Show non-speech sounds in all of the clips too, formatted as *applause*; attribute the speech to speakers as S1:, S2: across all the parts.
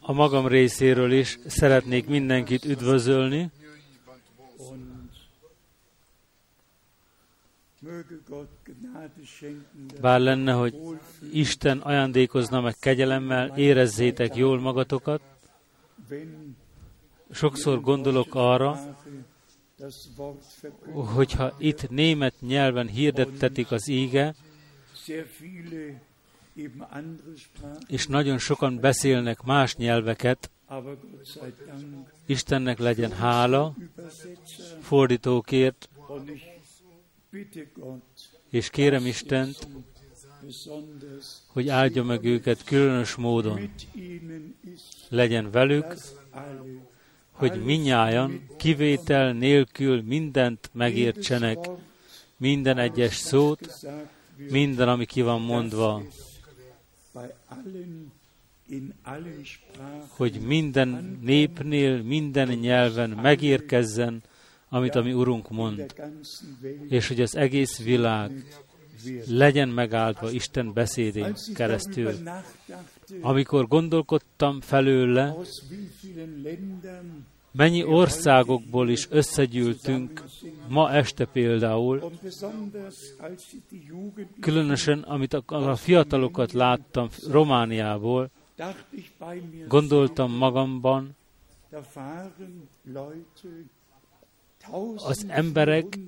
S1: A magam részéről is szeretnék mindenkit üdvözölni, bár lenne, hogy Isten ajándékozna meg kegyelemmel, érezzétek jól magatokat. Sokszor gondolok arra, hogyha itt német nyelven hirdettetik az íge, és nagyon sokan beszélnek más nyelveket, Istennek legyen hála, fordítókért, és kérem Istent, hogy áldja meg őket különös módon. Legyen velük, hogy minnyájan kivétel nélkül mindent megértsenek, minden egyes szót, minden, ami ki van mondva, hogy minden népnél, minden nyelven megérkezzen, amit a mi Urunk mond, és hogy az egész világ legyen megáldva Isten beszédén keresztül. Amikor gondolkodtam felőle, mennyi országokból is összegyűltünk, ma este például, különösen, amit a fiatalokat láttam Romániából, gondoltam magamban, az emberek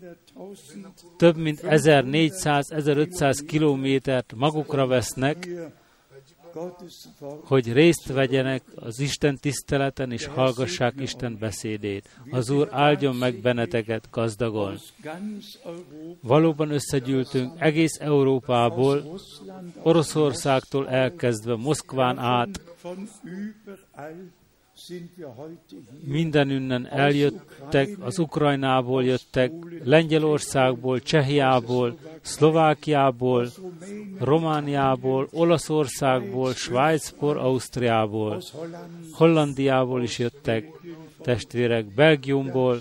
S1: több mint 1400-1500 kilométert magukra vesznek, hogy részt vegyenek az Isten tiszteleten és hallgassák Isten beszédét. Az Úr áldjon meg benneteket gazdagon. Valóban összegyűltünk egész Európából, Oroszországtól elkezdve Moszkván át, Mindenünnen eljöttek, az Ukrajnából jöttek, Lengyelországból, Csehiából, Szlovákiából, Romániából, Olaszországból, Svájcból, Ausztriából, Hollandiából is jöttek testvérek, Belgiumból,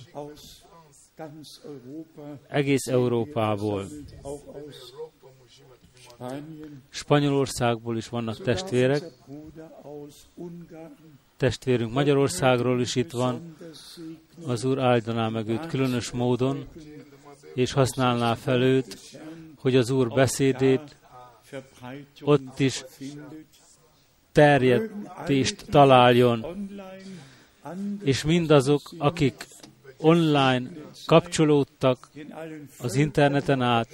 S1: egész Európából. Spanyolországból is vannak testvérek, testvérünk Magyarországról is itt van, az Úr áldaná meg őt különös módon, és használná fel őt, hogy az Úr beszédét ott is terjedést találjon, és mindazok, akik online kapcsolódtak az interneten át,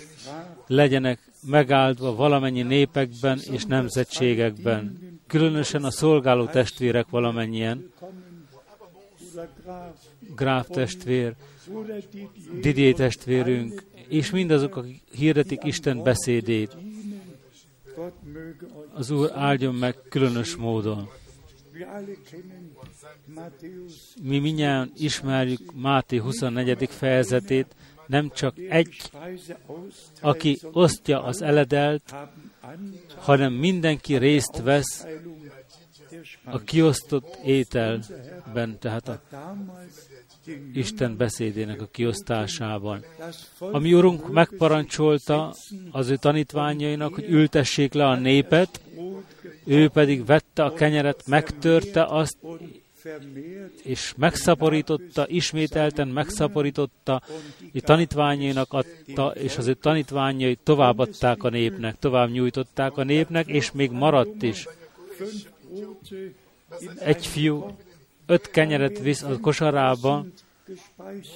S1: legyenek megáldva valamennyi népekben és nemzetségekben különösen a szolgáló testvérek valamennyien, Gráf testvér, Didier testvérünk, és mindazok, akik hirdetik Isten beszédét. Az Úr áldjon meg különös módon. Mi minnyáján ismerjük Máté 24. fejezetét, nem csak egy, aki osztja az eledelt, hanem mindenki részt vesz a kiosztott ételben, tehát a Isten beszédének a kiosztásában. A mi Urunk megparancsolta az ő tanítványainak, hogy ültessék le a népet, ő pedig vette a kenyeret, megtörte azt, és megszaporította, ismételten megszaporította, és tanítványainak adta, és az ő tanítványai továbbadták a népnek, tovább nyújtották a népnek, és még maradt is. Egy fiú öt kenyeret visz a kosarába,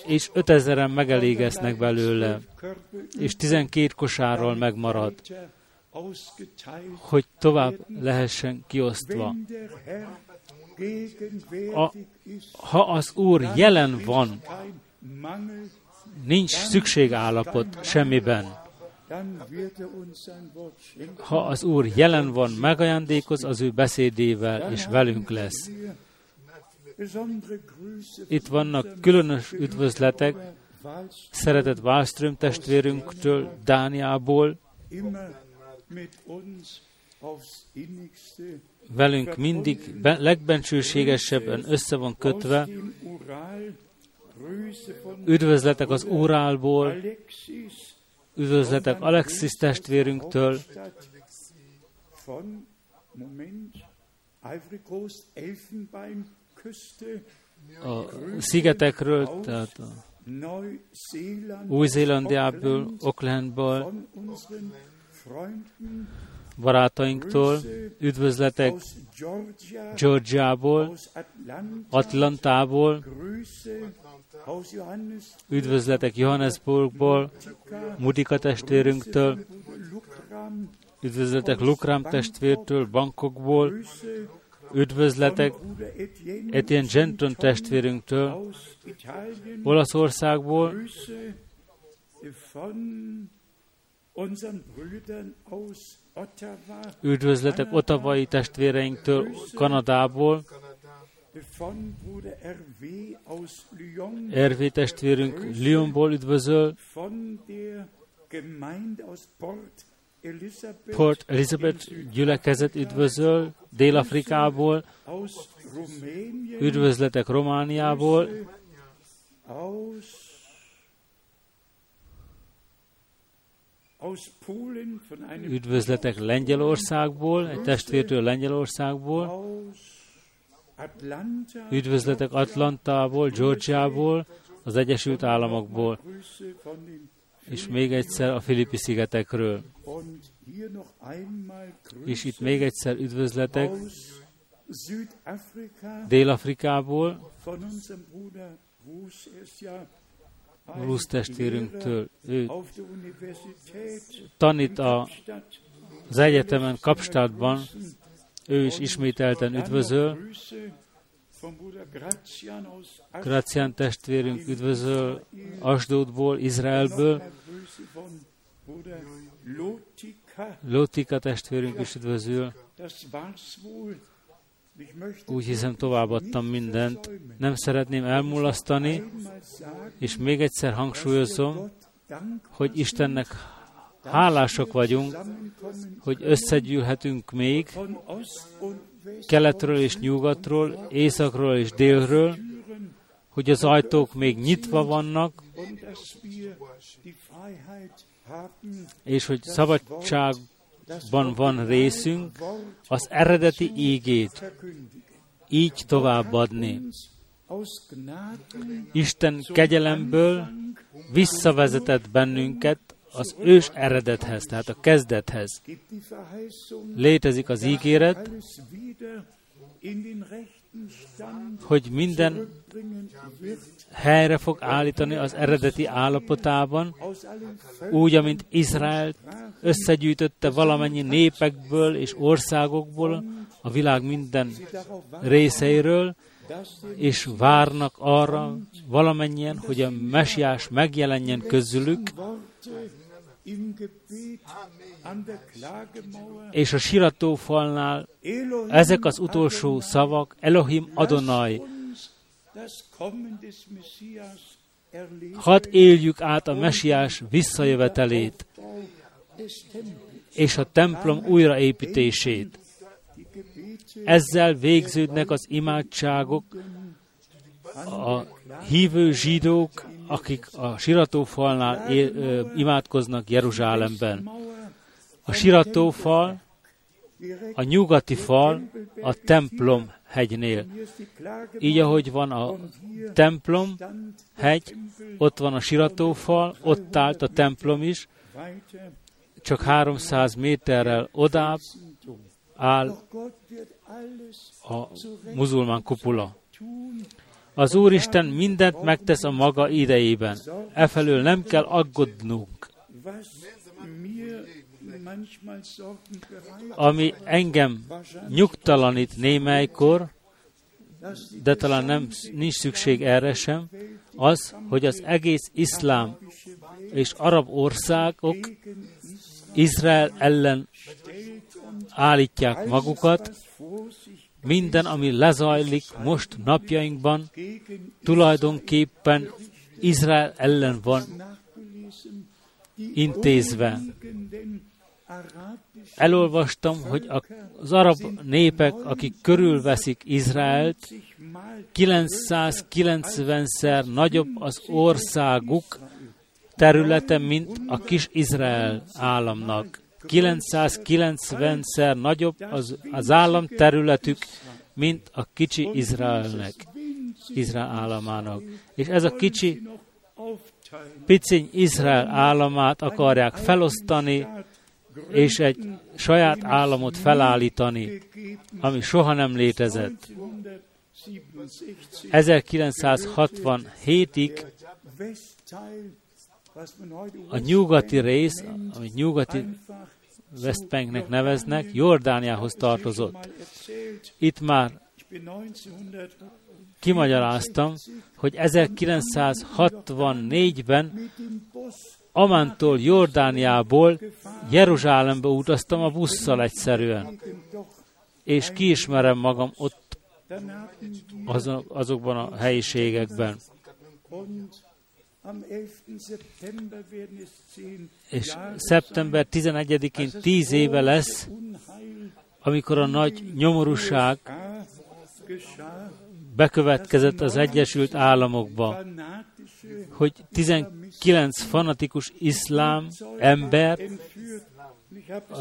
S1: és ötezeren megelégeznek belőle, és tizenkét kosárral megmarad, hogy tovább lehessen kiosztva. A, ha az Úr jelen van, nincs szükségállapot semmiben. Ha az Úr jelen van, megajándékoz az ő beszédével, és velünk lesz. Itt vannak különös üdvözletek, szeretett Wallström testvérünktől, Dániából, velünk mindig legbencsőségesebben össze van kötve. Üdvözletek az Urálból, üdvözletek Alexis testvérünktől, a szigetekről, tehát a Új-Zélandiából, Aucklandból, barátainktól, üdvözletek Georgiából, Atlantából, üdvözletek Johannesburgból, Mudika testvérünktől, üdvözletek Lukram testvértől, Bangkokból, üdvözletek Etienne Genton testvérünktől, Olaszországból, Üdvözletek Otavai testvéreinktől Kanadából, Ervé testvérünk Lyonból üdvözöl, Port Elizabeth gyülekezet üdvözöl, Dél-Afrikából, üdvözletek Romániából, Üdvözletek Lengyelországból, egy testvértől Lengyelországból. Üdvözletek Atlantából, Georgiából, az Egyesült Államokból, és még egyszer a Filippi szigetekről. És itt még egyszer üdvözletek Dél-Afrikából, Rusz testvérünktől. Ő tanít a, az egyetemen Kapstadtban, ő is ismételten üdvözöl. Gracián testvérünk üdvözöl Asdódból, Izraelből. Lotika testvérünk is üdvözöl. Úgy hiszem, továbbadtam mindent. Nem szeretném elmulasztani, és még egyszer hangsúlyozom, hogy Istennek hálások vagyunk, hogy összegyűlhetünk még keletről és nyugatról, északról és délről, hogy az ajtók még nyitva vannak, és hogy szabadság ban van részünk, az eredeti ígét így továbbadni. Isten kegyelemből visszavezetett bennünket az ős eredethez, tehát a kezdethez. Létezik az ígéret, hogy minden helyre fog állítani az eredeti állapotában, úgy, amint Izrael összegyűjtötte valamennyi népekből és országokból, a világ minden részeiről, és várnak arra valamennyien, hogy a mesiás megjelenjen közülük, és a siratófalnál ezek az utolsó szavak, Elohim Adonai, hadd éljük át a mesiás visszajövetelét, és a templom újraépítését. Ezzel végződnek az imádságok, a hívő zsidók, akik a siratófalnál imádkoznak Jeruzsálemben. A siratófal, a nyugati fal, a templom hegynél. Így, ahogy van a templom hegy, ott van a siratófal, ott állt a templom is, csak 300 méterrel odább áll a muzulmán kupula. Az Úristen mindent megtesz a maga idejében. Efelől nem kell aggódnunk. Ami engem nyugtalanít némelykor, de talán nem, nincs szükség erre sem, az, hogy az egész iszlám és arab országok Izrael ellen állítják magukat, minden, ami lezajlik most napjainkban, tulajdonképpen Izrael ellen van intézve. Elolvastam, hogy az arab népek, akik körülveszik Izraelt, 990-szer nagyobb az országuk területe, mint a kis Izrael államnak. 990-szer nagyobb az, az állam területük, mint a kicsi Izraelnek, Izrael államának. És ez a kicsi, piciny Izrael államát akarják felosztani, és egy saját államot felállítani, ami soha nem létezett. 1967-ig a nyugati rész, amit nyugati Westbanknek neveznek, Jordániához tartozott. Itt már kimagyaráztam, hogy 1964-ben Amántól Jordániából Jeruzsálembe utaztam a busszal egyszerűen, és kiismerem magam ott azokban a helyiségekben. És szeptember 11-én tíz éve lesz, amikor a nagy nyomorúság bekövetkezett az Egyesült Államokba, hogy 19 fanatikus iszlám ember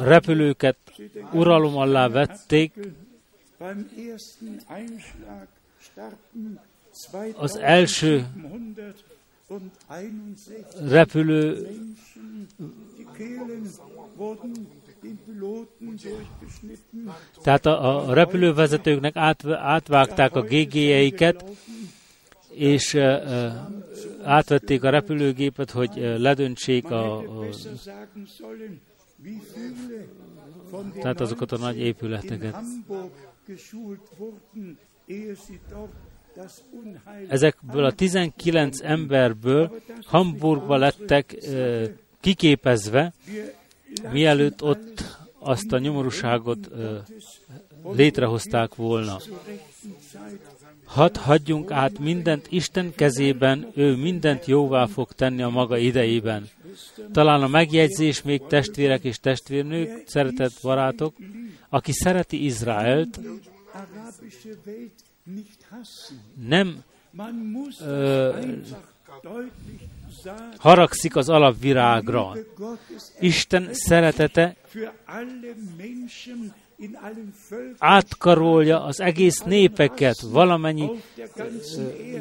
S1: repülőket uralom alá vették, az első repülő tehát a, a repülővezetőknek át, átvágták a GG-jeiket, és átvették a repülőgépet, hogy ledöntsék a, a tehát azokat a nagy épületeket. Ezekből a 19 emberből Hamburgba lettek kiképezve, mielőtt ott azt a nyomorúságot létrehozták volna. Hadd hagyjunk át mindent Isten kezében, ő mindent jóvá fog tenni a maga idejében. Talán a megjegyzés még testvérek és testvérnők, szeretett barátok, aki szereti Izraelt, nem ö, haragszik az alapvirágra. Isten szeretete átkarolja az egész népeket, valamennyi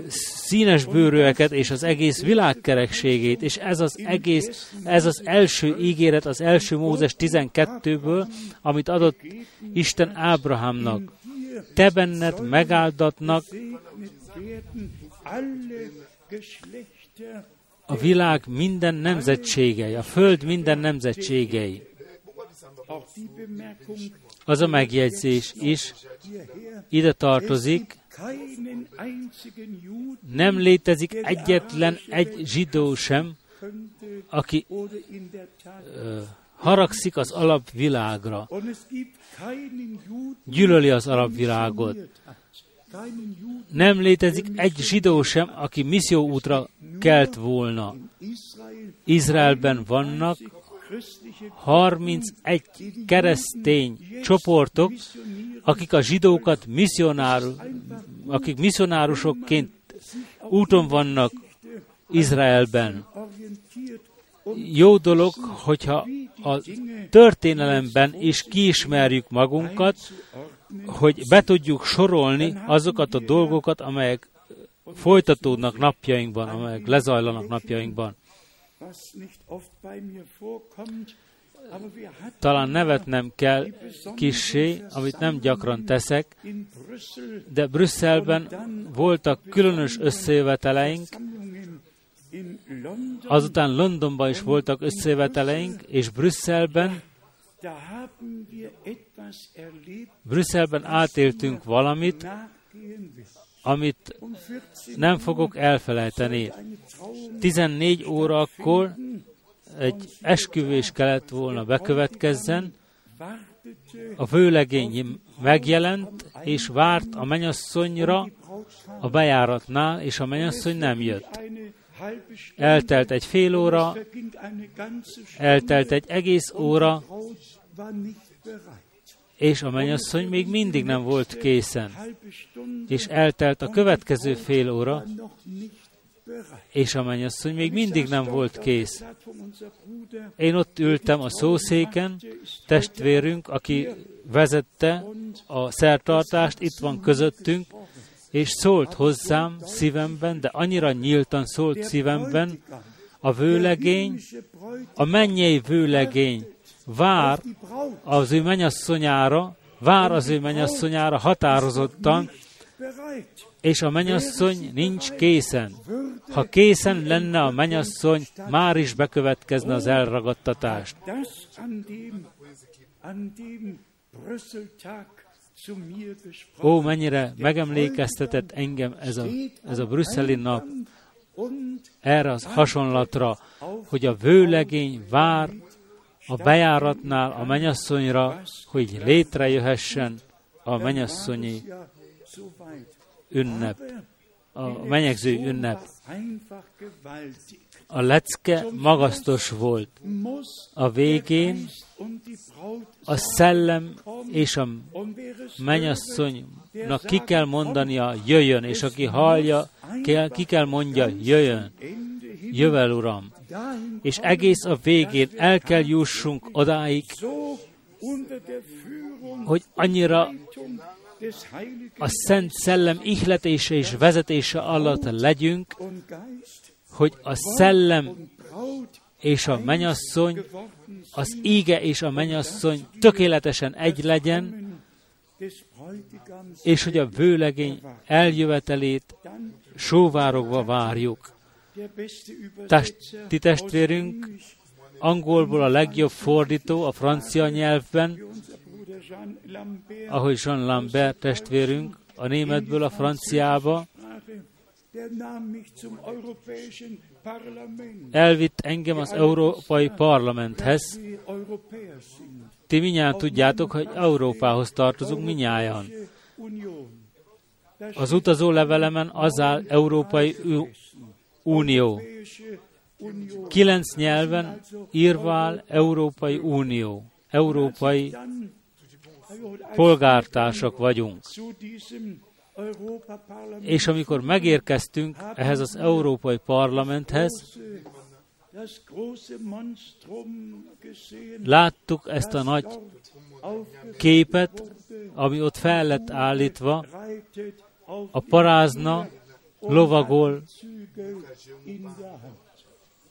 S1: színes bőrőeket és az egész világkerekségét, és ez az egész, ez az első ígéret az első Mózes 12-ből, amit adott Isten Ábrahámnak. Te benned megáldatnak a világ minden nemzetségei, a föld minden nemzetségei. Az a megjegyzés is ide tartozik, nem létezik egyetlen egy zsidó sem, aki uh, haragszik az alapvilágra, gyűlöli az alapvilágot. Nem létezik egy zsidó sem, aki misszióútra kelt volna. Izraelben vannak 31 keresztény csoportok, akik a zsidókat misszionárus, akik misszionárusokként úton vannak Izraelben. Jó dolog, hogyha a történelemben is kiismerjük magunkat, hogy be tudjuk sorolni azokat a dolgokat, amelyek folytatódnak napjainkban, amelyek lezajlanak napjainkban. Talán nevetnem kell kissé, amit nem gyakran teszek, de Brüsszelben voltak különös összejöveteleink, azután Londonban is voltak összejöveteleink, és Brüsszelben Brüsszelben átéltünk valamit, amit nem fogok elfelejteni. 14 órakor egy esküvés kellett volna bekövetkezzen, a vőlegény megjelent, és várt a menyasszonyra a bejáratnál, és a menyasszony nem jött. Eltelt egy fél óra, eltelt egy egész óra, és a mennyasszony még mindig nem volt készen. És eltelt a következő fél óra, és a mennyasszony még mindig nem volt kész. Én ott ültem a szószéken, testvérünk, aki vezette a szertartást, itt van közöttünk, és szólt hozzám szívemben, de annyira nyíltan szólt szívemben, a vőlegény, a mennyei vőlegény vár az ő mennyasszonyára, vár az ő mennyasszonyára határozottan, és a mennyasszony nincs készen. Ha készen lenne a mennyasszony, már is bekövetkezne az elragadtatást. Ó, mennyire megemlékeztetett engem ez a, ez a brüsszeli nap erre az hasonlatra, hogy a vőlegény vár a bejáratnál a menyasszonyra, hogy létrejöhessen a menyasszonyi ünnep, a menyegző ünnep. A lecke magasztos volt. A végén a szellem és a menyasszonynak ki kell mondania, jöjjön, és aki hallja, ki kell mondja, jöjjön, jövel, Uram. És egész a végén el kell jussunk odáig, hogy annyira a Szent Szellem ihletése és vezetése alatt legyünk, hogy a szellem és a menyasszony, az íge és a menyasszony tökéletesen egy legyen, és hogy a vőlegény eljövetelét sóvárogva várjuk. Test, ti testvérünk angolból a legjobb fordító a francia nyelvben, ahogy Jean Lambert testvérünk, a németből a franciába, elvitt engem az Európai Parlamenthez. Ti minnyáján tudjátok, hogy Európához tartozunk minnyáján. Az utazó levelemen az áll Európai Unió. Kilenc nyelven írvál Európai Unió. Európai polgártársak vagyunk. És amikor megérkeztünk ehhez az Európai Parlamenthez, láttuk ezt a nagy képet, ami ott fel lett állítva, a parázna lovagol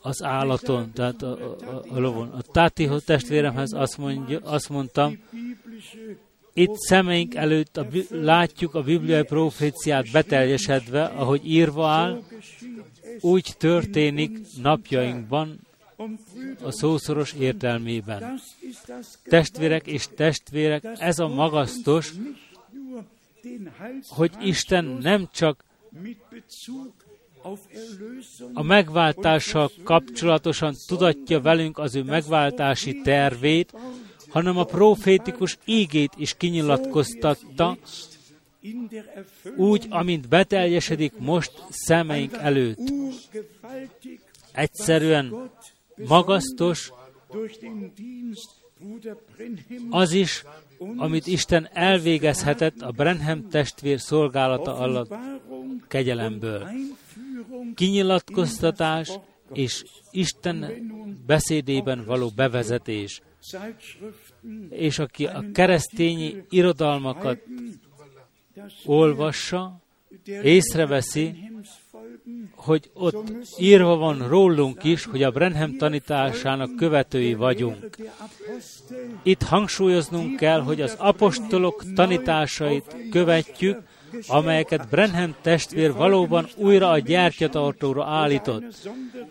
S1: az állaton, tehát a, a, a lovon. A Táti testvéremhez azt, mondja, azt mondtam, itt szemeink előtt a, látjuk a bibliai proféciát beteljesedve, ahogy írva áll, úgy történik napjainkban a szószoros értelmében. Testvérek és testvérek, ez a magasztos, hogy Isten nem csak a megváltással kapcsolatosan tudatja velünk az ő megváltási tervét, hanem a profétikus ígét is kinyilatkoztatta, úgy, amint beteljesedik most szemeink előtt. Egyszerűen magasztos az is, amit Isten elvégezhetett a Brenham testvér szolgálata alatt kegyelemből. Kinyilatkoztatás és Isten beszédében való bevezetés és aki a keresztényi irodalmakat olvassa, észreveszi, hogy ott írva van rólunk is, hogy a Brenham tanításának követői vagyunk. Itt hangsúlyoznunk kell, hogy az apostolok tanításait követjük, amelyeket Brenham testvér valóban újra a gyertyatartóra állított.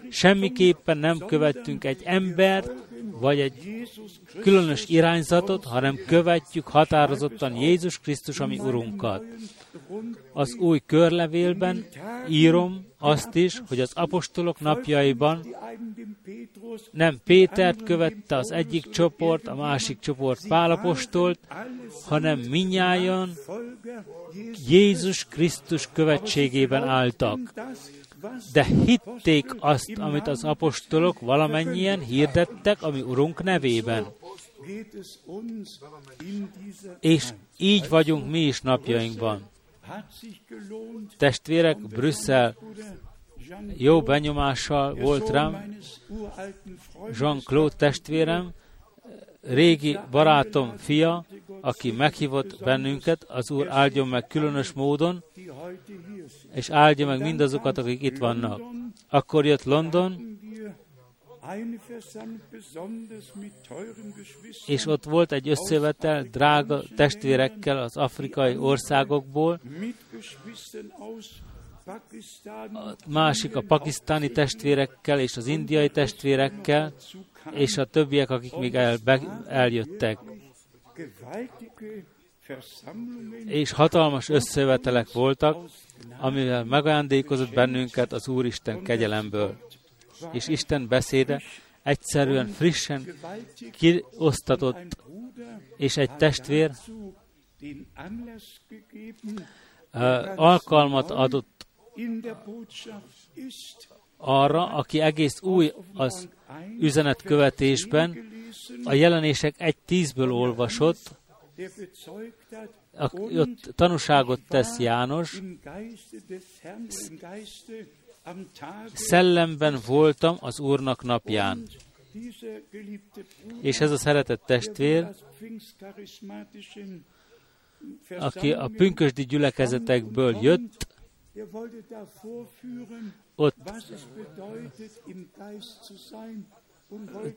S1: Semmiképpen nem követtünk egy embert, vagy egy különös irányzatot, hanem követjük határozottan Jézus Krisztus, ami Urunkat. Az új körlevélben írom azt is, hogy az apostolok napjaiban nem Pétert követte az egyik csoport, a másik csoport Pálapostolt, hanem minnyáján Jézus Krisztus követségében álltak de hitték azt, amit az apostolok valamennyien hirdettek, ami Urunk nevében. És így vagyunk mi is napjainkban. Testvérek, Brüsszel jó benyomással volt rám. Jean-Claude testvérem, régi barátom fia, aki meghívott bennünket, az Úr áldjon meg különös módon, és áldja meg mindazokat, akik itt vannak. Akkor jött London, és ott volt egy összevetel drága testvérekkel az afrikai országokból, a másik a pakisztáni testvérekkel és az indiai testvérekkel, és a többiek, akik még el, be, eljöttek. És hatalmas összevetelek voltak, amivel megajándékozott bennünket az Úristen kegyelemből. És Isten beszéde egyszerűen frissen kiosztatott, és egy testvér alkalmat adott arra, aki egész új az üzenetkövetésben, a jelenések egy tízből olvasott, ott tanúságot tesz János, szellemben voltam az Úrnak napján. És ez a szeretett testvér, aki a pünkösdi gyülekezetekből jött, ott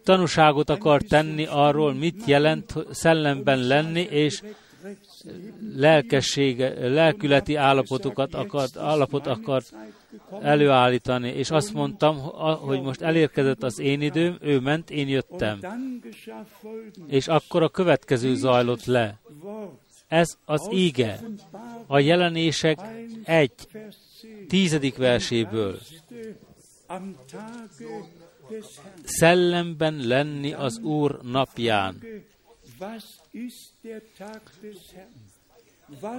S1: tanúságot akar tenni arról, mit jelent szellemben lenni, és lelkessége, lelkületi állapotokat akart, állapot akart előállítani, és azt mondtam, hogy most elérkezett az én időm, ő ment, én jöttem. És akkor a következő zajlott le. Ez az íge, a jelenések egy tízedik verséből. Szellemben lenni az Úr napján.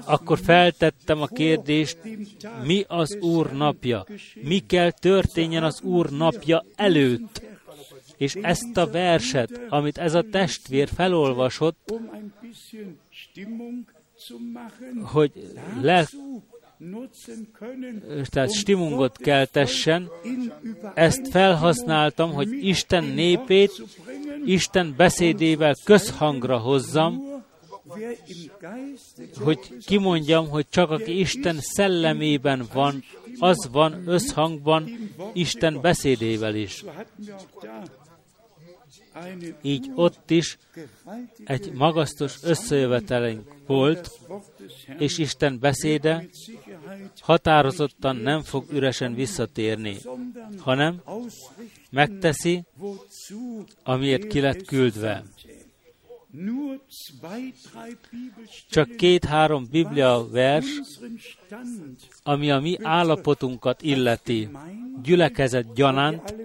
S1: Akkor feltettem a kérdést, mi az Úr napja? Mi kell történjen az Úr napja előtt? És ezt a verset, amit ez a testvér felolvasott, hogy le, tehát stimungot keltessen, ezt felhasználtam, hogy Isten népét Isten beszédével közhangra hozzam, hogy kimondjam, hogy csak aki Isten szellemében van, az van összhangban Isten beszédével is. Így ott is egy magasztos összejövetelünk volt, és Isten beszéde határozottan nem fog üresen visszatérni, hanem megteszi, amiért ki lett küldve. Csak két-három Biblia vers, ami a mi állapotunkat illeti, gyülekezet gyanánt,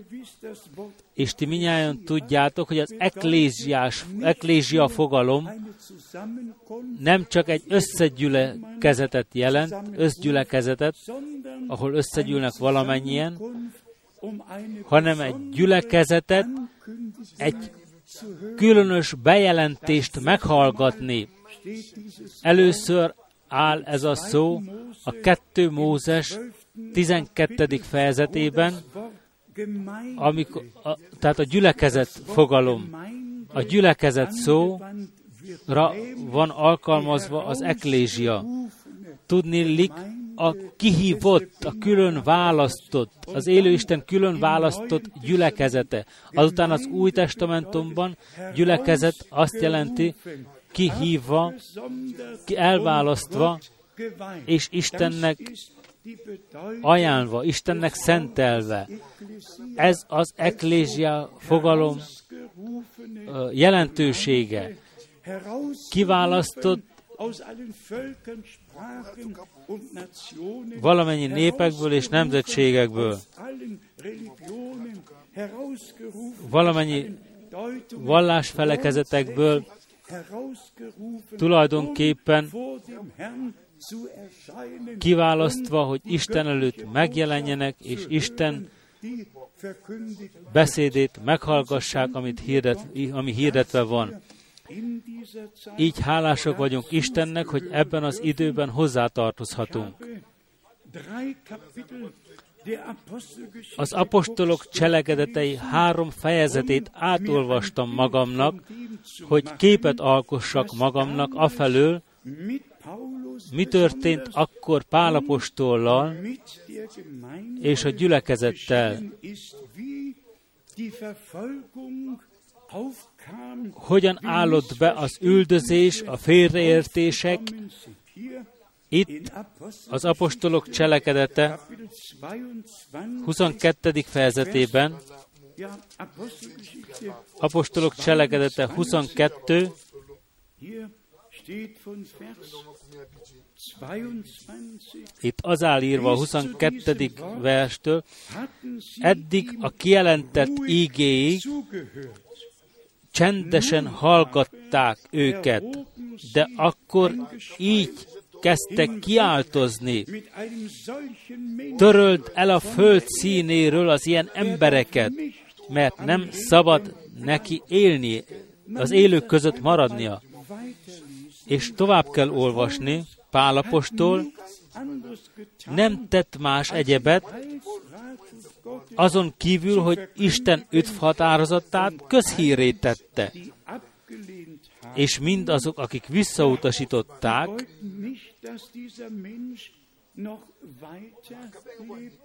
S1: és ti minnyáján tudjátok, hogy az ekléziás, eklézia fogalom nem csak egy összegyülekezetet jelent, összgyülekezetet, ahol összegyűlnek valamennyien, hanem egy gyülekezetet, egy különös bejelentést meghallgatni. Először áll ez a szó a 2 Mózes 12. fejezetében, amikor, a, tehát a gyülekezet fogalom, a gyülekezet szóra van alkalmazva az eklézia. Tudni lik a kihívott, a külön választott, az élő Isten külön választott gyülekezete. Azután az Új Testamentumban gyülekezet azt jelenti, kihívva, ki elválasztva, és Istennek ajánlva, Istennek szentelve. Ez az eklézia fogalom jelentősége. Kiválasztott valamennyi népekből és nemzetségekből, valamennyi vallásfelekezetekből tulajdonképpen kiválasztva, hogy Isten előtt megjelenjenek, és Isten beszédét meghallgassák, amit hirdet, ami hirdetve van. Így hálások vagyunk Istennek, hogy ebben az időben hozzátartozhatunk. Az apostolok cselekedetei három fejezetét átolvastam magamnak, hogy képet alkossak magamnak afelől, mi történt akkor Pálapostollal és a gyülekezettel, hogyan állott be az üldözés, a félreértések, itt az apostolok cselekedete 22. fejezetében, apostolok cselekedete 22, itt az áll írva a 22. verstől, eddig a kijelentett ígéig csendesen hallgatták őket, de akkor így kezdtek kiáltozni. Töröld el a föld színéről az ilyen embereket, mert nem szabad neki élni, az élők között maradnia. És tovább kell olvasni, Pálapostól nem tett más egyebet, azon kívül, hogy Isten üdv határozatát közhíré tette. És mindazok, akik visszautasították,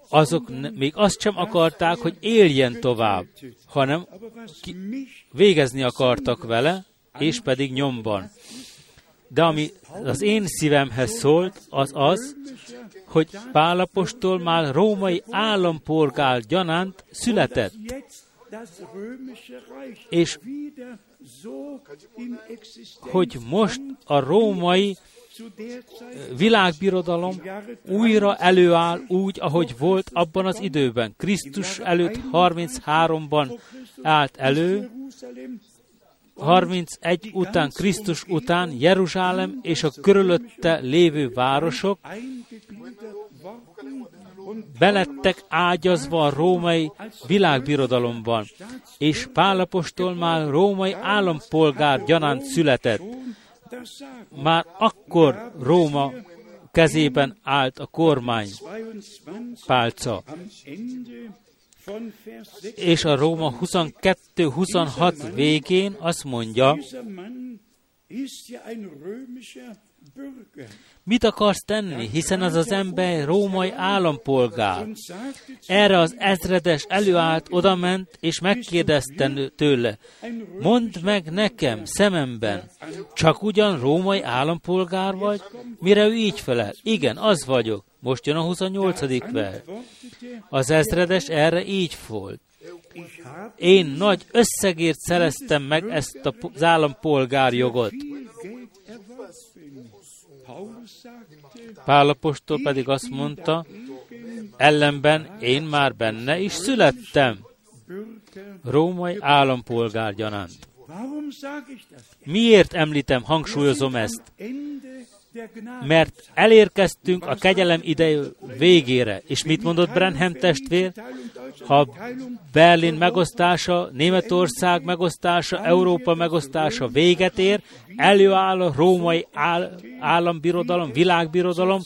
S1: azok még azt sem akarták, hogy éljen tovább, hanem ki, végezni akartak vele, és pedig nyomban. De ami az én szívemhez szólt, az az, hogy Pálapostól már római állampolgár gyanánt született. És hogy most a római világbirodalom újra előáll úgy, ahogy volt abban az időben. Krisztus előtt 33-ban állt elő, 31 után, Krisztus után Jeruzsálem és a körülötte lévő városok belettek ágyazva a római világbirodalomban, és Pálapostól már római állampolgár gyanánt született. Már akkor Róma kezében állt a kormány pálca. És a Róma 22-26 végén azt mondja, Mit akarsz tenni, hiszen az az ember római állampolgár? Erre az ezredes előállt, odament, és megkérdezte tőle, mondd meg nekem, szememben, csak ugyan római állampolgár vagy? Mire ő így felel, igen, az vagyok. Most jön a 28. ver. Az ezredes erre így volt. Én nagy összegért szereztem meg ezt az állampolgárjogot. Pálapostól pedig azt mondta, ellenben én már benne is születtem, római állampolgár gyanánt. Miért említem, hangsúlyozom ezt? Mert elérkeztünk a kegyelem ideje végére. És mit mondott Brenham testvér? Ha Berlin megosztása, Németország megosztása, Európa megosztása véget ér, előáll a római áll, állambirodalom, világbirodalom,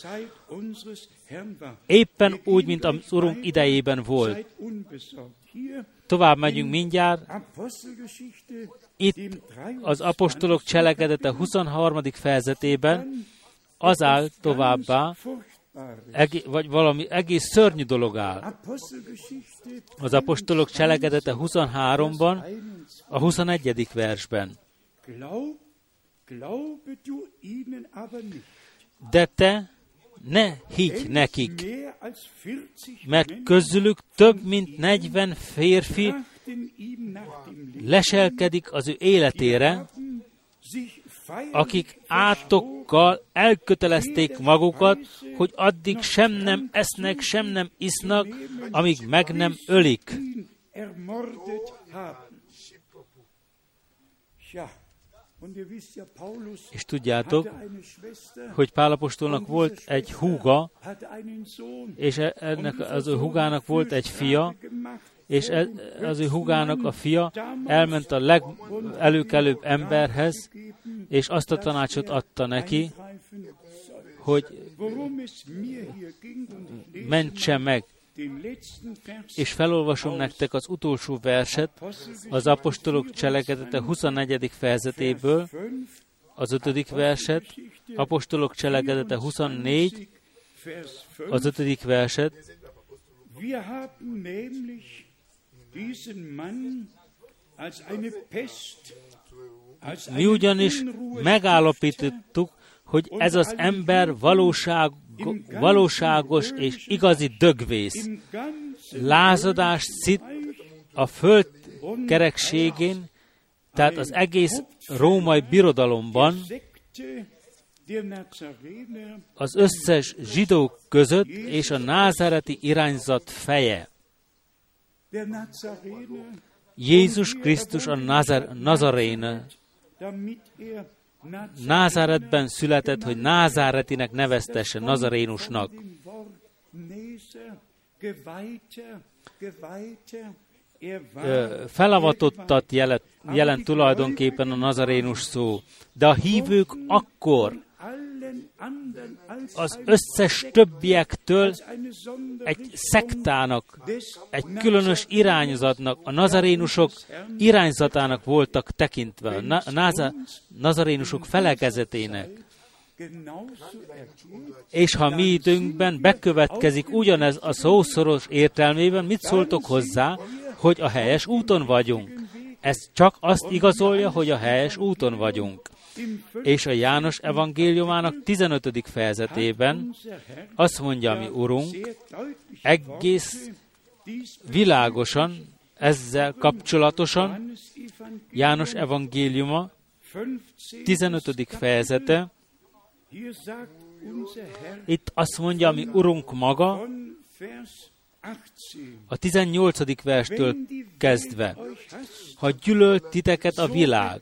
S1: éppen úgy, mint az Urunk idejében volt. Tovább megyünk mindjárt. Itt az apostolok cselekedete 23. fejezetében az áll továbbá, egé, vagy valami egész szörnyű dolog áll. Az apostolok cselekedete 23-ban, a 21. versben. De te ne higgy nekik, mert közülük több mint 40 férfi leselkedik az ő életére, akik átokkal elkötelezték magukat, hogy addig sem nem esznek, sem nem isznak, amíg meg nem ölik. És tudjátok, hogy Pálapostolnak volt egy húga, és e- ennek az ő húgának volt egy fia, és e- az ő húgának a fia elment a legelőkelőbb emberhez, és azt a tanácsot adta neki, hogy mentse meg És felolvasom nektek az utolsó verset az apostolok cselekedete 24. fejezetéből, az ötödik verset, apostolok cselekedete 24, az ötödik verset. Mi ugyanis megállapítottuk, hogy ez az ember valóság, valóságos és igazi dögvész. Lázadás szit a föld kerekségén, tehát az egész római birodalomban, az összes zsidók között és a názáreti irányzat feje. Jézus Krisztus a Nazar, Nazaréna. Názáretben született, hogy Názáretinek neveztesse, Nazarénusnak. Felavatottat jelent, jelent tulajdonképpen a nazarénus szó, de a hívők akkor az összes többiektől egy szektának, egy különös irányzatnak, a nazarénusok irányzatának voltak tekintve, a na- nazarénusok felekezetének. És ha mi időnkben bekövetkezik ugyanez a szószoros értelmében, mit szóltok hozzá, hogy a helyes úton vagyunk? Ez csak azt igazolja, hogy a helyes úton vagyunk és a János evangéliumának 15. fejezetében azt mondja mi Urunk, egész világosan, ezzel kapcsolatosan, János evangéliuma 15. fejezete, itt azt mondja mi Urunk maga, a 18. verstől kezdve, ha gyűlölt titeket a világ,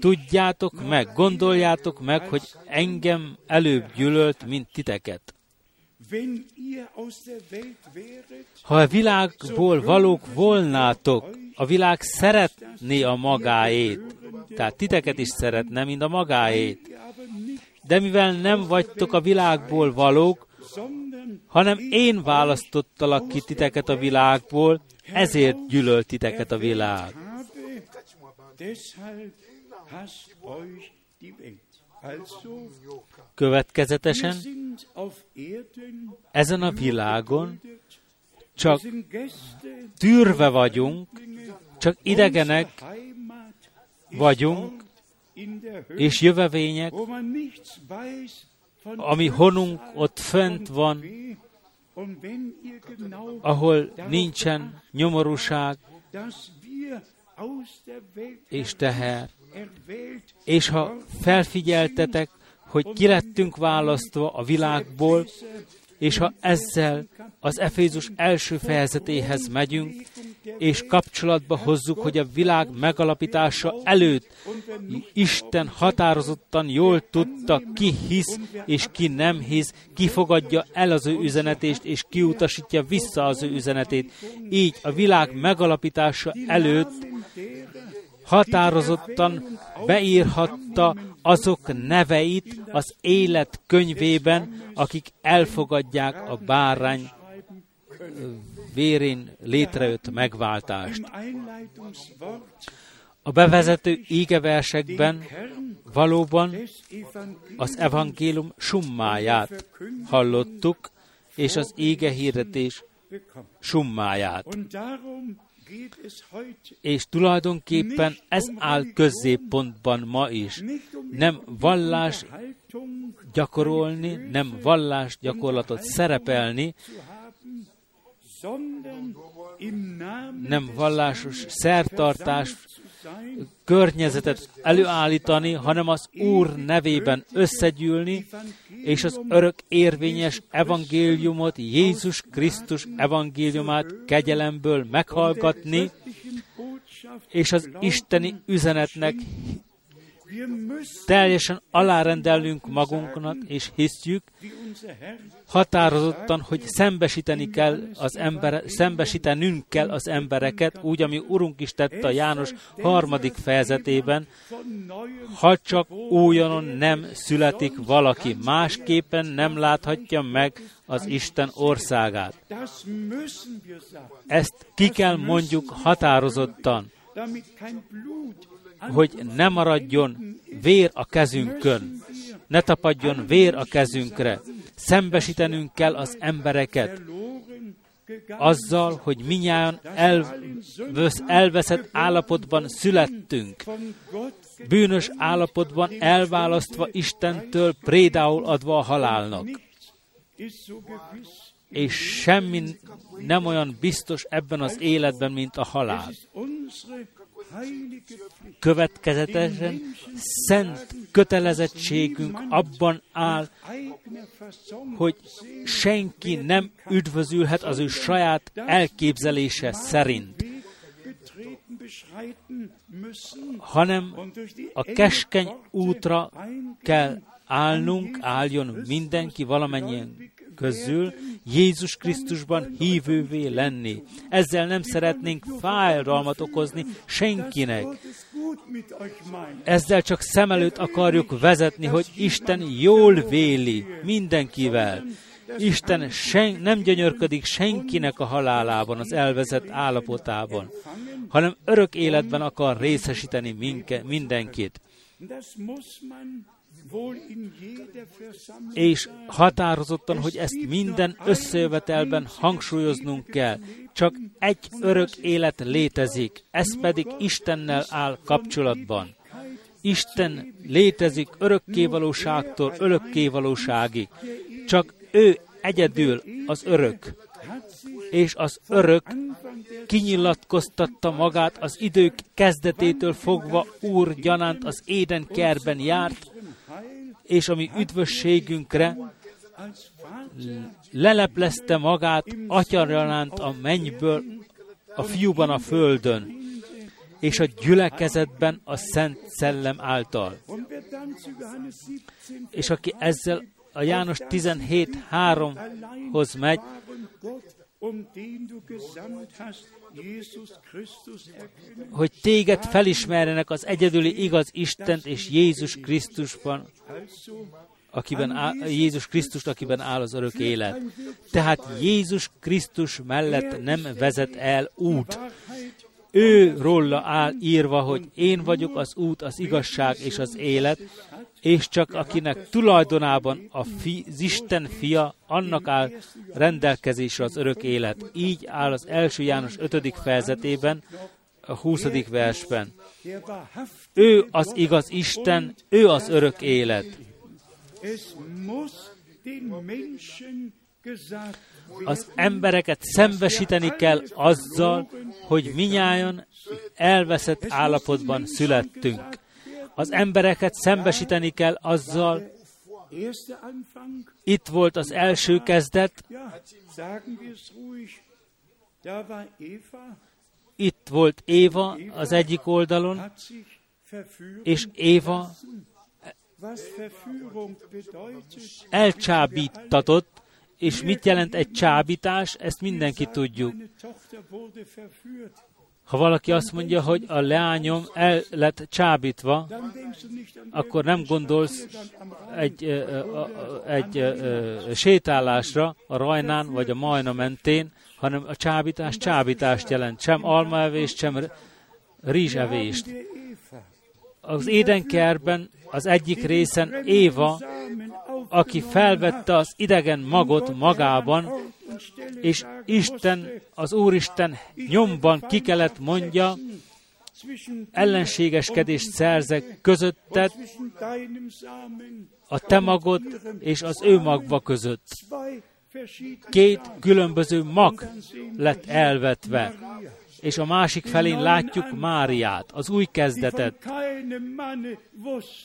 S1: Tudjátok meg, gondoljátok meg, hogy engem előbb gyűlölt, mint titeket. Ha a világból valók volnátok, a világ szeretné a magáét, tehát titeket is szeretne, mint a magáét. De mivel nem vagytok a világból valók, hanem én választottalak ki titeket a világból, ezért gyűlölt titeket a világ. Következetesen ezen a világon csak tűrve vagyunk, csak idegenek vagyunk, és jövevények, ami honunk ott fönt van, ahol nincsen nyomorúság, és teher. És ha felfigyeltetek, hogy ki lettünk választva a világból, és ha ezzel az Efézus első fejezetéhez megyünk, és kapcsolatba hozzuk, hogy a világ megalapítása előtt Isten határozottan jól tudta, ki hisz és ki nem hisz, ki fogadja el az ő üzenetést, és ki utasítja vissza az ő üzenetét. Így a világ megalapítása előtt határozottan beírhatta azok neveit az élet könyvében, akik elfogadják a bárány vérén létrejött megváltást. A bevezető ígeversekben valóban az evangélium summáját hallottuk, és az ége hirdetés summáját. És tulajdonképpen ez áll középpontban ma is. Nem vallás gyakorolni, nem vallás gyakorlatot szerepelni, nem vallásos szertartás környezetet előállítani, hanem az Úr nevében összegyűlni, és az örök érvényes evangéliumot, Jézus Krisztus evangéliumát kegyelemből meghallgatni, és az isteni üzenetnek teljesen alárendelünk magunknak, és hiszjük határozottan, hogy szembesíteni kell az ember, szembesítenünk kell az embereket, úgy, ami Urunk is tette a János harmadik fejezetében, ha csak újonnan nem születik valaki, másképpen nem láthatja meg az Isten országát. Ezt ki kell mondjuk határozottan, hogy ne maradjon vér a kezünkön, ne tapadjon vér a kezünkre. Szembesítenünk kell az embereket azzal, hogy minnyáján elvesz, elveszett állapotban születtünk, bűnös állapotban elválasztva Istentől prédául adva a halálnak. És semmi nem olyan biztos ebben az életben, mint a halál. Következetesen szent kötelezettségünk abban áll, hogy senki nem üdvözülhet az ő saját elképzelése szerint, hanem a keskeny útra kell állnunk, álljon mindenki valamennyien közül Jézus Krisztusban hívővé lenni. Ezzel nem szeretnénk fájdalmat okozni senkinek. Ezzel csak szem előtt akarjuk vezetni, hogy Isten jól véli mindenkivel. Isten sen, nem gyönyörködik senkinek a halálában, az elvezett állapotában, hanem örök életben akar részesíteni minke, mindenkit és határozottan, hogy ezt minden összejövetelben hangsúlyoznunk kell. Csak egy örök élet létezik, ez pedig Istennel áll kapcsolatban. Isten létezik örökkévalóságtól örökkévalóságig. Csak ő egyedül az örök. És az örök kinyilatkoztatta magát az idők kezdetétől fogva Úr gyanánt az éden kerben járt, és ami üdvösségünkre leleplezte magát atyaralánt a mennyből, a fiúban a földön, és a gyülekezetben a Szent Szellem által. És aki ezzel a János 17.3-hoz megy, hogy téged felismerjenek az egyedüli igaz Istent és Jézus Krisztusban, akiben áll, Jézus Krisztus, akiben áll az örök élet. Tehát Jézus Krisztus mellett nem vezet el út. Ő róla áll írva, hogy én vagyok az út, az igazság és az élet, és csak akinek tulajdonában a fi, az Isten fia, annak áll rendelkezésre az örök élet. Így áll az első János 5. fejezetében, a 20. versben. Ő az igaz Isten, ő az örök élet. Az embereket szembesíteni kell azzal, hogy minnyáján elveszett állapotban születtünk. Az embereket szembesíteni kell azzal, itt volt az első kezdet, itt volt Éva az egyik oldalon, és Éva elcsábítatott, és mit jelent egy csábítás, ezt mindenki tudjuk. Ha valaki azt mondja, hogy a leányom el lett csábítva, akkor nem gondolsz egy, egy, egy sétálásra a rajnán vagy a majna mentén, hanem a csábítás csábítást jelent. Sem almaevést, sem rizsevést. Az édenkerben az egyik részen Éva, aki felvette az idegen magot magában, és Isten, az Úristen nyomban ki kellett mondja, ellenségeskedést szerzek közötted, a te magod és az ő magva között. Két különböző mag lett elvetve, és a másik felén látjuk Máriát, az új kezdetet,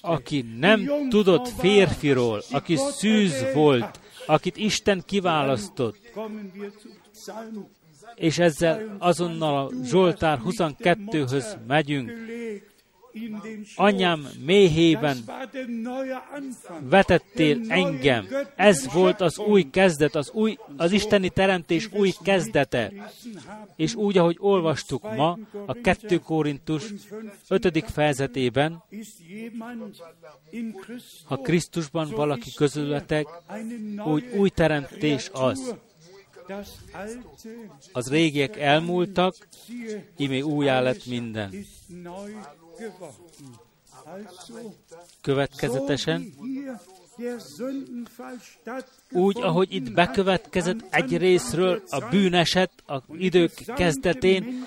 S1: aki nem tudott férfiról, aki szűz volt, akit Isten kiválasztott. És ezzel azonnal a Zsoltár 22-höz megyünk. Anyám méhében vetettél engem. Ez volt az új kezdet, az, új, az isteni teremtés új kezdete. És úgy, ahogy olvastuk ma, a 2 Korintus 5. fejezetében, ha Krisztusban valaki közületek, úgy új teremtés az. Az régiek elmúltak, imé újjá lett minden. Következetesen, úgy, ahogy itt bekövetkezett egy részről a bűneset a idők kezdetén,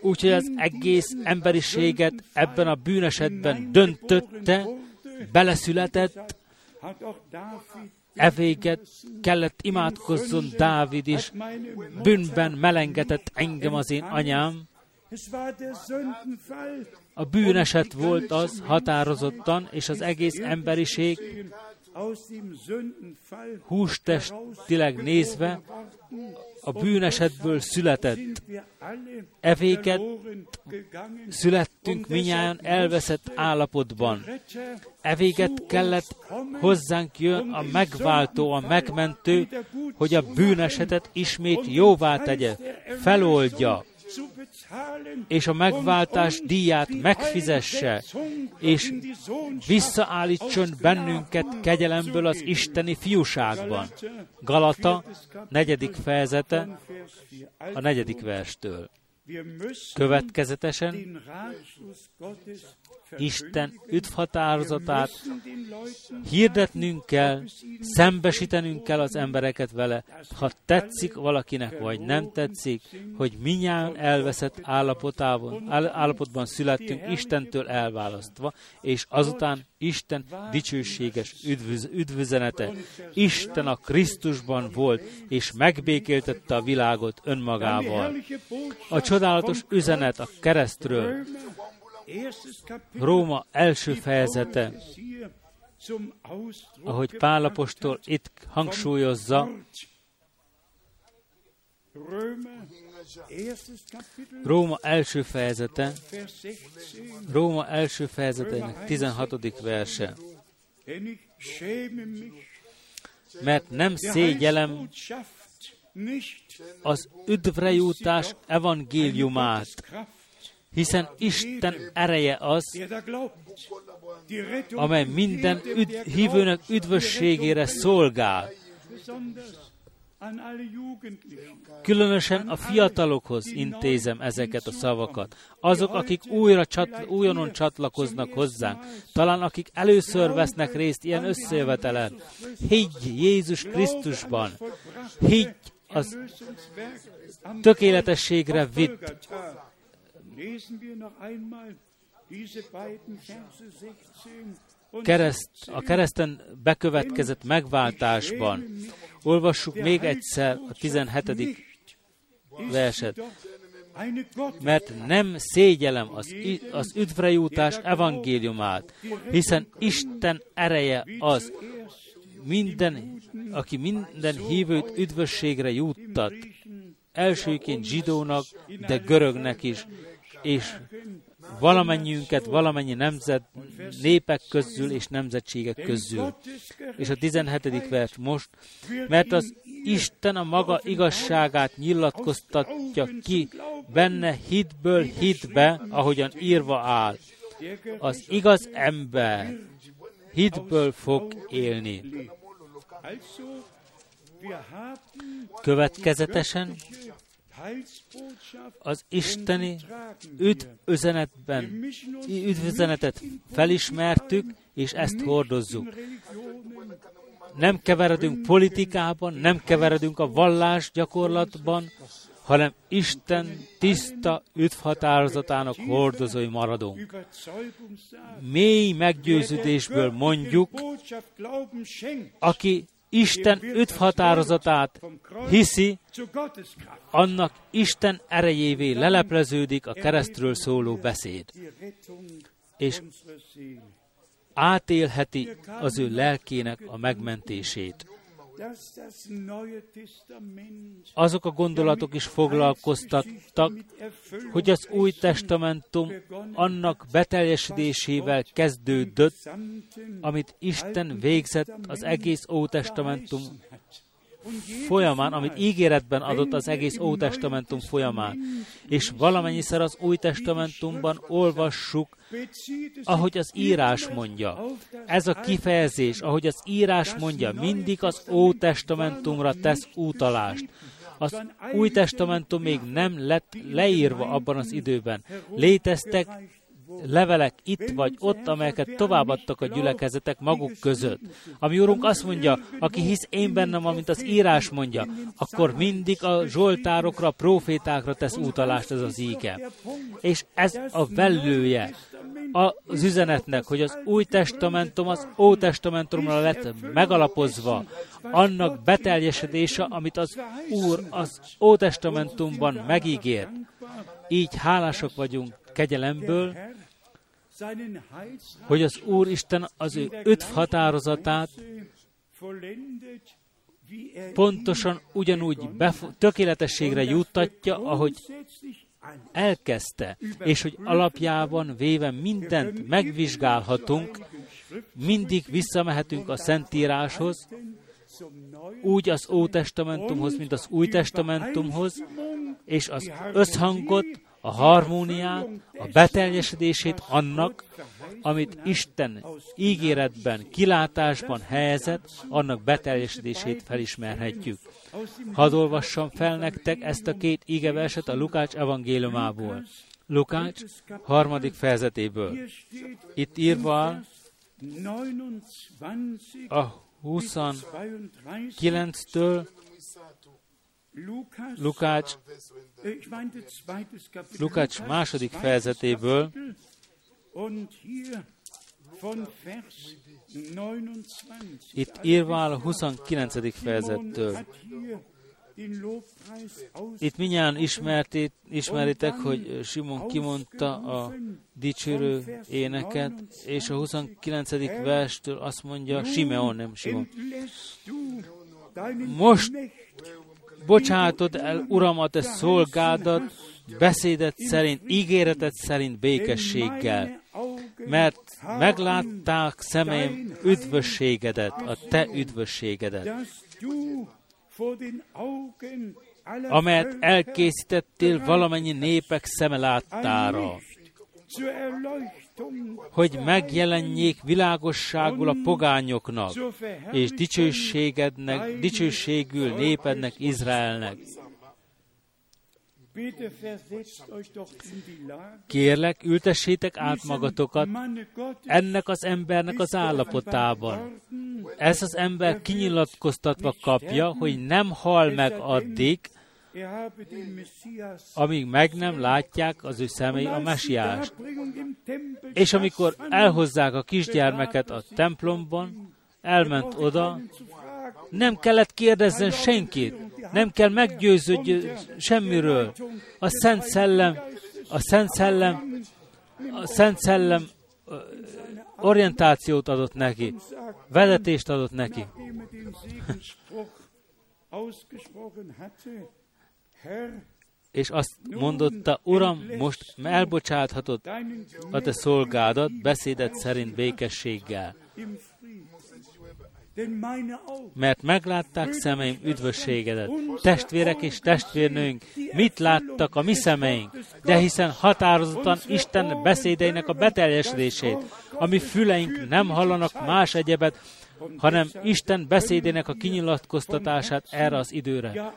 S1: úgyhogy az egész emberiséget ebben a bűnesetben döntötte, beleszületett, evéget kellett imádkozzon Dávid is, bűnben melengetett engem az én anyám. A bűneset volt az határozottan, és az egész emberiség hústestileg nézve a bűnesetből született. Evéket születtünk minnyáján elveszett állapotban. Evéget kellett hozzánk jön a megváltó, a megmentő, hogy a bűnesetet ismét jóvá tegye, feloldja, és a megváltás díját megfizesse, és visszaállítson bennünket kegyelemből az isteni fiúságban. Galata, negyedik fejezete, a negyedik verstől. Következetesen Isten üdvhatározatát hirdetnünk kell, szembesítenünk kell az embereket vele, ha tetszik valakinek, vagy nem tetszik, hogy minnyáján elveszett állapotában, állapotban születtünk Istentől elválasztva, és azután Isten dicsőséges üdvüz, üdvüzenete. Isten a Krisztusban volt, és megbékéltette a világot önmagával. A csodálatos üzenet a keresztről, Róma első fejezete, ahogy Pálapostól itt hangsúlyozza, Róma első fejezete, Róma első fejezetének 16. verse. Mert nem szégyelem az üdvrejutás evangéliumát, hiszen Isten ereje az, amely minden üd, hívőnek üdvösségére szolgál. Különösen a fiatalokhoz intézem ezeket a szavakat. Azok, akik újra csatl- újonnan csatlakoznak hozzánk, talán akik először vesznek részt ilyen összejövetelen. Higgy Jézus Krisztusban, higgy az tökéletességre vitt kereszt, a kereszten bekövetkezett megváltásban. Olvassuk még egyszer a 17. verset. Mert nem szégyelem az, az üdvrejutás evangéliumát, hiszen Isten ereje az, minden, aki minden hívőt üdvösségre juttat, elsőként zsidónak, de görögnek is, és valamennyiünket, valamennyi nemzet, népek közül és nemzetségek közül. És a 17. vers most, mert az Isten a maga igazságát nyilatkoztatja ki benne hitből hitbe, ahogyan írva áll. Az igaz ember hitből fog élni. Következetesen az isteni üdvüzenetben, üdvüzenetet felismertük, és ezt hordozzuk. Nem keveredünk politikában, nem keveredünk a vallás gyakorlatban, hanem Isten tiszta üdvhatározatának hordozói maradunk. Mély meggyőződésből mondjuk, aki Isten üdvhatározatát hiszi, annak Isten erejévé lelepleződik a keresztről szóló beszéd, és átélheti az ő lelkének a megmentését. Azok a gondolatok is foglalkoztattak, hogy az új testamentum annak beteljesedésével kezdődött, amit Isten végzett az egész Ótestamentum folyamán, amit ígéretben adott az egész Ótestamentum folyamán. És valamennyiszer az Új Testamentumban olvassuk, ahogy az írás mondja. Ez a kifejezés, ahogy az írás mondja, mindig az Ótestamentumra tesz utalást. Az Új Testamentum még nem lett leírva abban az időben. Léteztek levelek itt vagy ott, amelyeket továbbadtak a gyülekezetek maguk között. Ami Úrunk azt mondja, aki hisz én bennem, amint az írás mondja, akkor mindig a zsoltárokra, a profétákra tesz utalást ez az íge. És ez a vellője az üzenetnek, hogy az új testamentum az ó testamentumra lett megalapozva, annak beteljesedése, amit az Úr az ó testamentumban megígért. Így hálásak vagyunk kegyelemből, hogy az Úr Isten az ő öt határozatát pontosan ugyanúgy befo- tökéletességre juttatja, ahogy elkezdte, és hogy alapjában véve mindent megvizsgálhatunk, mindig visszamehetünk a Szentíráshoz, úgy az Ótestamentumhoz, mint az Új Testamentumhoz, és az összhangot, a harmóniát, a beteljesedését annak, amit Isten ígéretben, kilátásban helyezett, annak beteljesedését felismerhetjük. Hadd olvassam fel nektek ezt a két ígeverset a Lukács evangéliumából. Lukács harmadik fejezetéből. Itt írva a 29-től Lukács, Lukács második fejezetéből, itt írva a 29. fejezettől. Itt minnyáján ismeritek, hogy Simon kimondta a dicsőrő éneket, és a 29. verstől azt mondja, Simeon, nem Simon. Most bocsátod el, Uram, a te szolgádat, beszédet szerint, ígéretet szerint békességgel, mert meglátták szemeim üdvösségedet, a te üdvösségedet, amelyet elkészítettél valamennyi népek szeme láttára, hogy megjelenjék világosságul a pogányoknak, és dicsőségednek, dicsőségül népednek, Izraelnek. Kérlek, ültessétek át magatokat ennek az embernek az állapotában. Ez az ember kinyilatkoztatva kapja, hogy nem hal meg addig, amíg meg nem látják az ő szemei a mesiást. És amikor elhozzák a kisgyermeket a templomban, elment oda, nem kellett kérdezzen senkit, nem kell meggyőződj semmiről. A Szent Szellem, a Szent Szellem, a Szent Szellem orientációt adott neki, vezetést adott neki. *laughs* és azt mondotta, Uram, most elbocsáthatod a te szolgádat beszédet szerint békességgel. Mert meglátták szemeim üdvösségedet. Testvérek és testvérnőink, mit láttak a mi szemeink? De hiszen határozottan Isten beszédeinek a beteljesedését, ami füleink nem hallanak más egyebet, hanem Isten beszédének a kinyilatkoztatását erre az időre.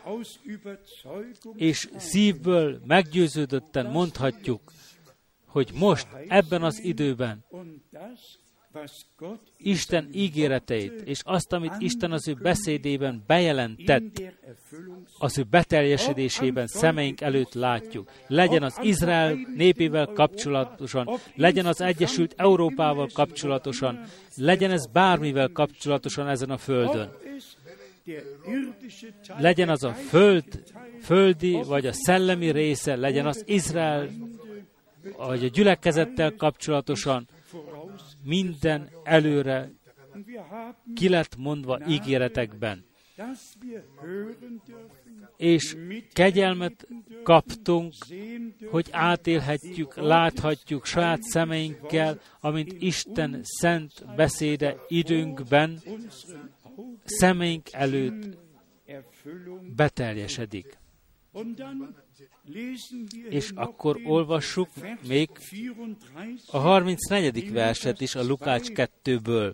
S1: És szívből meggyőződötten mondhatjuk, hogy most, ebben az időben Isten ígéreteit, és azt, amit Isten az ő beszédében bejelentett, az ő beteljesedésében szemeink előtt látjuk. Legyen az Izrael népével kapcsolatosan, legyen az Egyesült Európával kapcsolatosan, legyen ez bármivel kapcsolatosan ezen a földön. Legyen az a föld, földi, vagy a szellemi része, legyen az Izrael, vagy a gyülekezettel kapcsolatosan, minden előre ki lett mondva ígéretekben. és kegyelmet kaptunk, hogy átélhetjük, láthatjuk saját szemeinkkel, amint Isten szent beszéde időnkben szemeink előtt beteljesedik. És akkor olvassuk még a 34. verset is a Lukács 2-ből.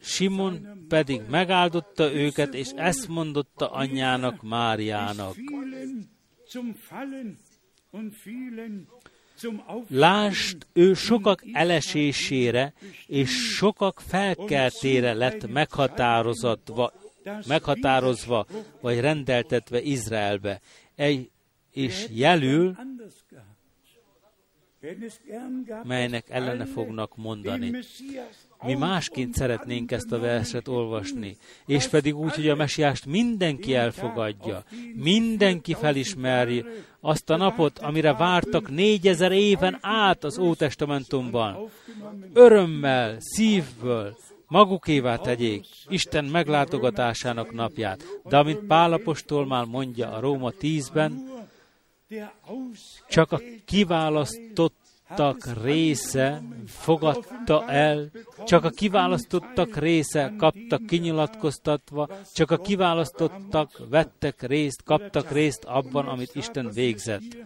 S1: Simon pedig megáldotta őket, és ezt mondotta anyjának Máriának. Lásd, ő sokak elesésére és sokak felkeltére lett meghatározatva, meghatározva vagy rendeltetve Izraelbe. Egy, és jelül, melynek ellene fognak mondani. Mi másként szeretnénk ezt a verset olvasni, és pedig úgy, hogy a mesiást mindenki elfogadja, mindenki felismeri azt a napot, amire vártak négyezer éven át az Ótestamentumban. Örömmel, szívből, magukévá tegyék Isten meglátogatásának napját. De amint Pálapostól már mondja a Róma 10-ben, csak a kiválasztottak része fogadta el, csak a kiválasztottak része kaptak kinyilatkoztatva, csak a kiválasztottak vettek részt, kaptak részt abban, amit Isten végzett.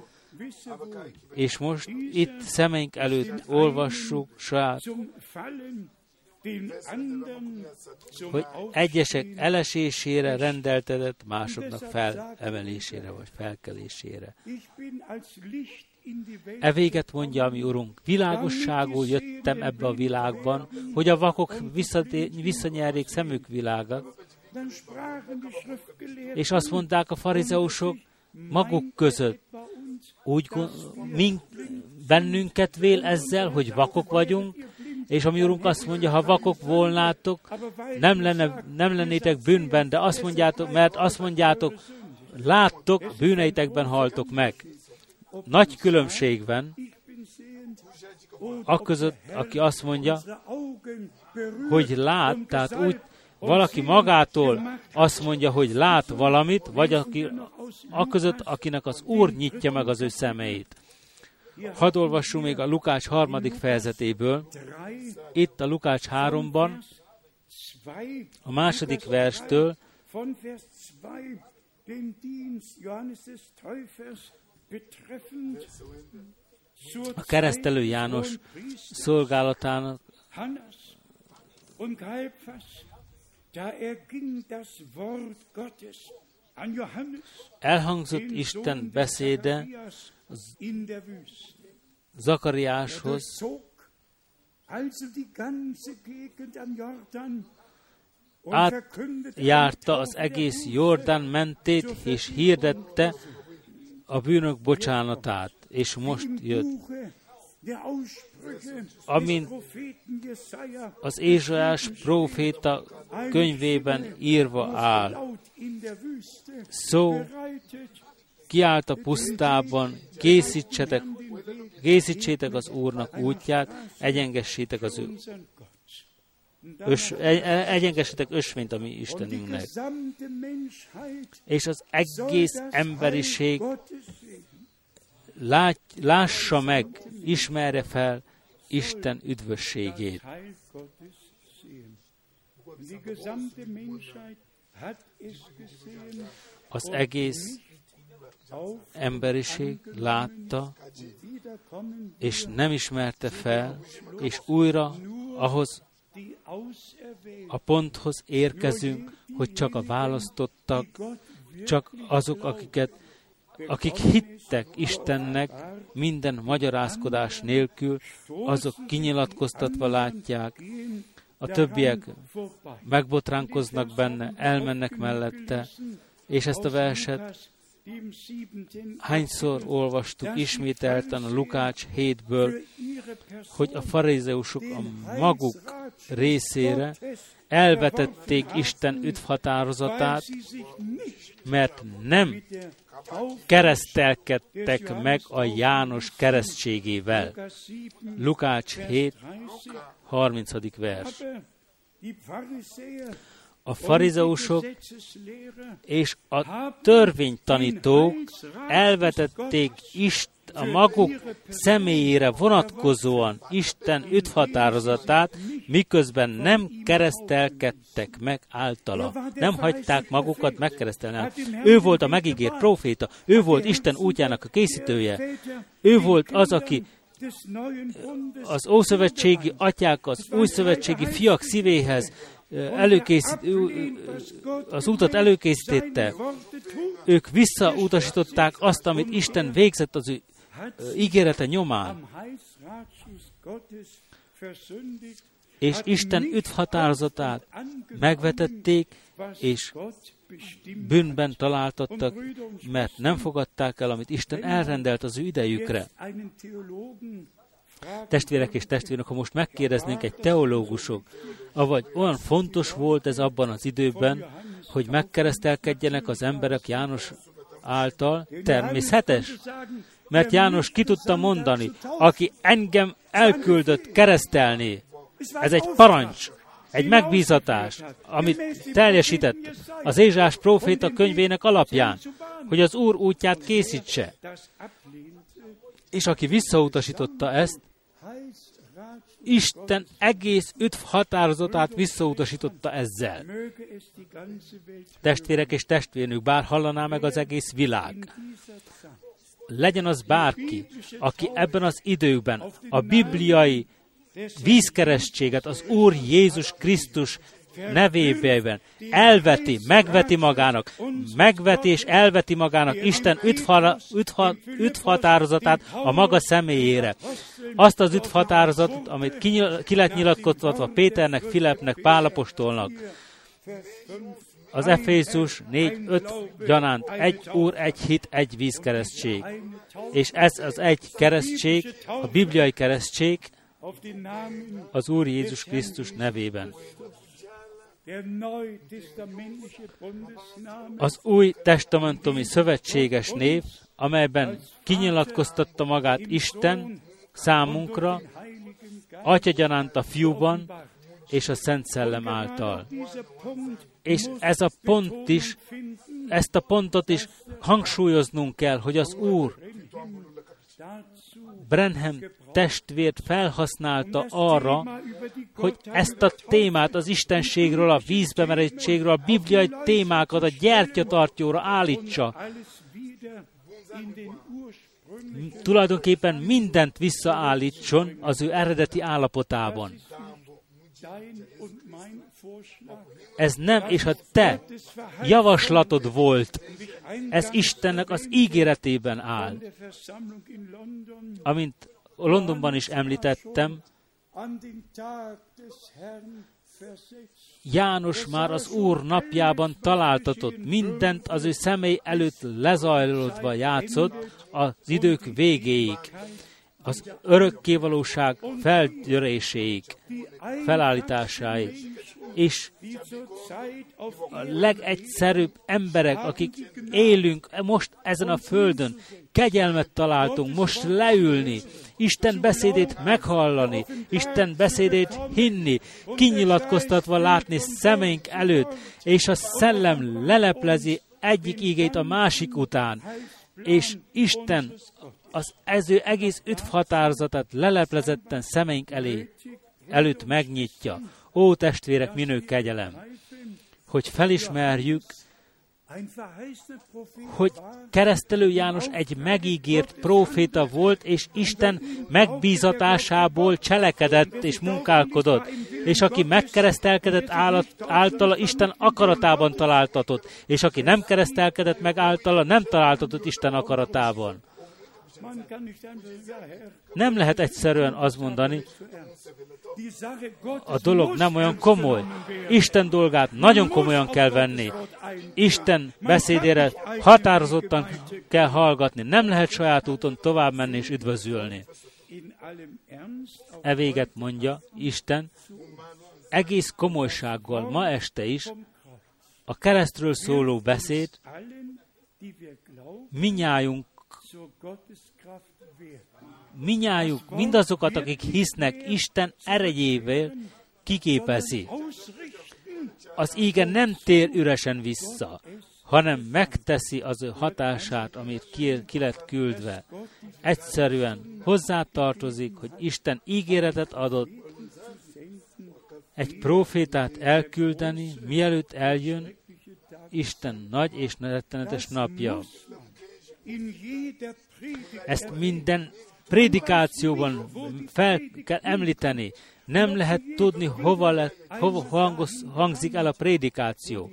S1: És most itt szemeink előtt olvassuk saját hogy egyesek elesésére rendeltetett, másoknak felemelésére vagy felkelésére. E véget mondja, ami Urunk, világosságul jöttem ebbe a világban, hogy a vakok visszanyerjék szemük világat. És azt mondták a farizeusok maguk között, úgy mink, bennünket vél ezzel, hogy vakok vagyunk, és a mi Urunk azt mondja, ha vakok volnátok, nem, lenne, nem lennétek bűnben, de azt mondjátok, mert azt mondjátok, láttok, bűneitekben haltok meg. Nagy különbség van, akközött, aki azt mondja, hogy lát, tehát úgy valaki magától azt mondja, hogy lát valamit, vagy aki, akközött, akinek az Úr nyitja meg az ő szemeit. Hadd olvassunk még a Lukács harmadik fejezetéből. Itt a Lukács háromban, a második verstől, a keresztelő János szolgálatának elhangzott Isten beszéde Zakariáshoz, átjárta az egész Jordán mentét, és hirdette a bűnök bocsánatát, és most jött. Amint az Ézsaiás próféta könyvében írva áll, szó kiállt a pusztában, készítsetek, készítsétek az Úrnak útját, egyengessétek az ő ös, e, e, egyengessétek ösvényt a mi Istenünknek. És az egész emberiség lát, lássa meg, ismerje fel Isten üdvösségét. Az egész emberiség látta, és nem ismerte fel, és újra ahhoz a ponthoz érkezünk, hogy csak a választottak, csak azok, akiket, akik hittek Istennek minden magyarázkodás nélkül, azok kinyilatkoztatva látják, a többiek megbotránkoznak benne, elmennek mellette, és ezt a verset Hányszor olvastuk ismételten a Lukács 7-ből, hogy a farizeusok a maguk részére elvetették Isten üdvhatározatát, mert nem keresztelkedtek meg a János keresztségével. Lukács 7, 30. vers. A farizeusok és a törvénytanítók elvetették Isten a maguk személyére vonatkozóan Isten üthatározatát, miközben nem keresztelkedtek meg általa. Nem hagyták magukat megkeresztelni. Ő volt a megígért proféta, ő volt Isten útjának a készítője. Ő volt az, aki az ószövetségi atyák, az újszövetségi fiak szívéhez előkészít, az útat előkészítette. Ők visszautasították azt, amit Isten végzett az ő ígérete nyomán. És Isten üdv határozatát megvetették, és bűnben találtattak, mert nem fogadták el, amit Isten elrendelt az ő idejükre. Testvérek és testvérek, ha most megkérdeznénk egy teológusok, avagy olyan fontos volt ez abban az időben, hogy megkeresztelkedjenek az emberek János által, természetes, mert János ki tudta mondani, aki engem elküldött keresztelni. Ez egy parancs, egy megbízatás, amit teljesített az Ézsás próféta könyvének alapján, hogy az Úr útját készítse. És aki visszautasította ezt, Isten egész öt határozatát visszautasította ezzel. Testvérek és testvérnők, bár hallaná meg az egész világ, legyen az bárki, aki ebben az időkben a bibliai vízkeresztséget az Úr Jézus Krisztus nevében elveti, megveti magának, megveti és elveti magának Isten üthatározatát a maga személyére. Azt az üthatározatot, amit ki lett nyilatkoztatva Péternek, Filepnek, Pálapostolnak az Efézus 4-5 gyanánt egy Úr, egy hit, egy vízkeresztség. És ez az egy keresztség, a bibliai keresztség az Úr Jézus Krisztus nevében. Az új testamentumi szövetséges név, amelyben kinyilatkoztatta magát Isten számunkra, Atya gyanánt a fiúban és a Szent Szellem által. És ez a pont is, ezt a pontot is hangsúlyoznunk kell, hogy az Úr Brenham testvért felhasználta arra, hogy ezt a témát az istenségről, a vízbemerettségről, a bibliai témákat a gyertyatartjóra állítsa. Tulajdonképpen mindent visszaállítson az ő eredeti állapotában. Ez nem és a te javaslatod volt. Ez Istennek az ígéretében áll. Amint Londonban is említettem, János már az Úr napjában találtatott, mindent az ő személy előtt lezajlódva játszott az idők végéig az örökkévalóság felgyöréséig, felállításáig, és a legegyszerűbb emberek, akik élünk most ezen a földön, kegyelmet találtunk most leülni, Isten beszédét meghallani, Isten beszédét hinni, kinyilatkoztatva látni szemeink előtt, és a szellem leleplezi egyik ígét a másik után, és Isten az ező egész üdv határozatát leleplezetten szemeink elé, előtt megnyitja. Ó, testvérek, minő kegyelem, hogy felismerjük, hogy keresztelő János egy megígért próféta volt, és Isten megbízatásából cselekedett és munkálkodott, és aki megkeresztelkedett általa, Isten akaratában találtatott, és aki nem keresztelkedett meg általa, nem találtatott Isten akaratában. Nem lehet egyszerűen azt mondani, a dolog nem olyan komoly. Isten dolgát nagyon komolyan kell venni. Isten beszédére határozottan kell hallgatni. Nem lehet saját úton tovább menni és üdvözülni. E véget mondja Isten egész komolysággal ma este is a keresztről szóló beszéd minnyájunk, minnyájuk, mindazokat, akik hisznek Isten erejével, kiképezi. Az íge nem tér üresen vissza, hanem megteszi az ő hatását, amit ki, ki lett küldve. Egyszerűen hozzátartozik, hogy Isten ígéretet adott, egy profétát elküldeni, mielőtt eljön Isten nagy és rettenetes napja. Ezt minden prédikációban fel kell említeni. Nem lehet tudni, hova, lett, hova hangos, hangzik el a prédikáció.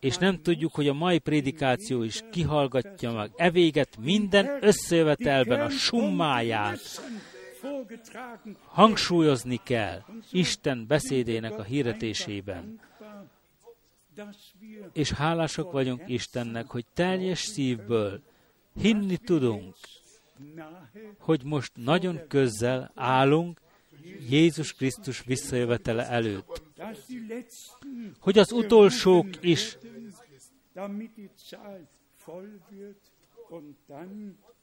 S1: És nem tudjuk, hogy a mai prédikáció is kihallgatja meg. E véget minden összejövetelben a summáját hangsúlyozni kell Isten beszédének a hirdetésében. És hálásak vagyunk Istennek, hogy teljes szívből hinni tudunk, hogy most nagyon közel állunk Jézus Krisztus visszajövetele előtt. Hogy az utolsók is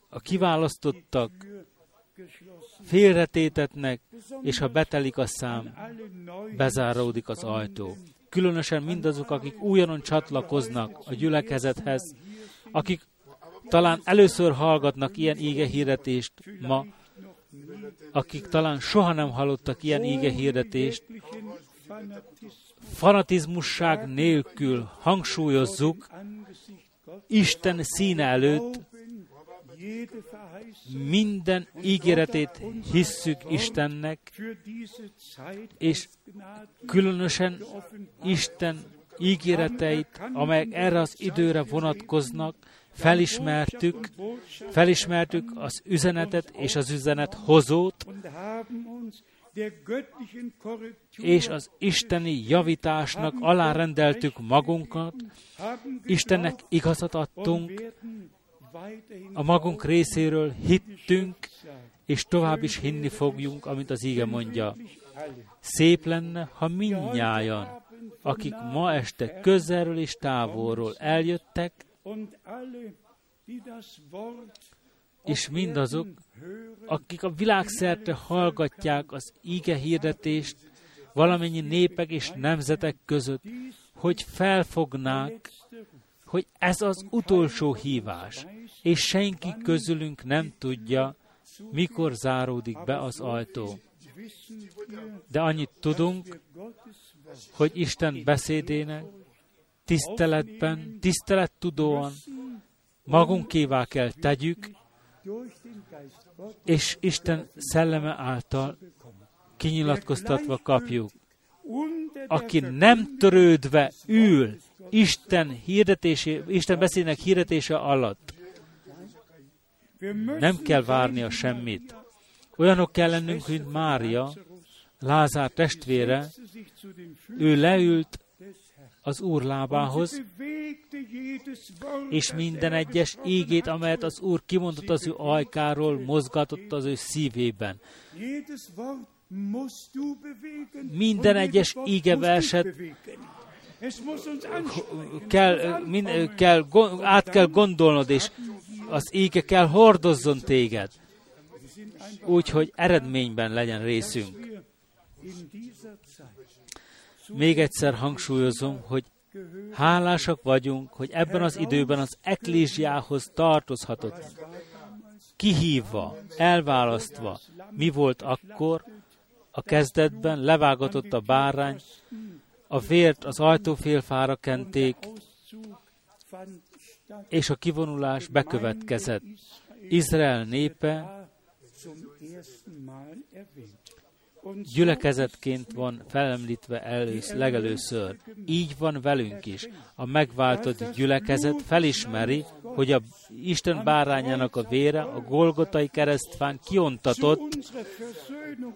S1: a kiválasztottak félretétetnek, és ha betelik a szám, bezáródik az ajtó. Különösen mindazok, akik újonnan csatlakoznak a gyülekezethez, akik talán először hallgatnak ilyen ége hirdetést ma, akik talán soha nem hallottak ilyen ége hirdetést, fanatizmusság nélkül hangsúlyozzuk Isten színe előtt, minden ígéretét hisszük Istennek, és különösen Isten ígéreteit, amelyek erre az időre vonatkoznak, felismertük, felismertük az üzenetet és az üzenet hozót, és az isteni javításnak alárendeltük magunkat, Istennek igazat adtunk, a magunk részéről hittünk, és tovább is hinni fogjunk, amit az íge mondja. Szép lenne, ha mindnyájan, akik ma este közelről és távolról eljöttek, és mindazok, akik a világszerte hallgatják az íge hirdetést valamennyi népek és nemzetek között, hogy felfognák, hogy ez az utolsó hívás, és senki közülünk nem tudja, mikor záródik be az ajtó. De annyit tudunk, hogy Isten beszédének tiszteletben, tisztelettudóan magunkévá kell tegyük, és Isten szelleme által kinyilatkoztatva kapjuk. Aki nem törődve ül Isten, hirdetésé, Isten beszédnek hirdetése alatt, nem kell várni a semmit. Olyanok kell lennünk, mint Mária, Lázár testvére, ő leült az Úr lábához, és minden egyes ígét, amelyet az Úr kimondott az ő ajkáról, mozgatott az ő szívében. Minden egyes verset kell, min, kell, át kell gondolnod, és az ége kell hordozzon téged, úgyhogy eredményben legyen részünk. Még egyszer hangsúlyozom, hogy hálásak vagyunk, hogy ebben az időben az eklésiához tartozhatott. Kihívva, elválasztva, mi volt akkor, a kezdetben levágatott a bárány, a vért az ajtófélfára kenték, és a kivonulás bekövetkezett. Izrael népe gyülekezetként van felemlítve elősz, legelőször. Így van velünk is. A megváltott gyülekezet felismeri, hogy a Isten bárányának a vére a Golgotai keresztfán kiontatott,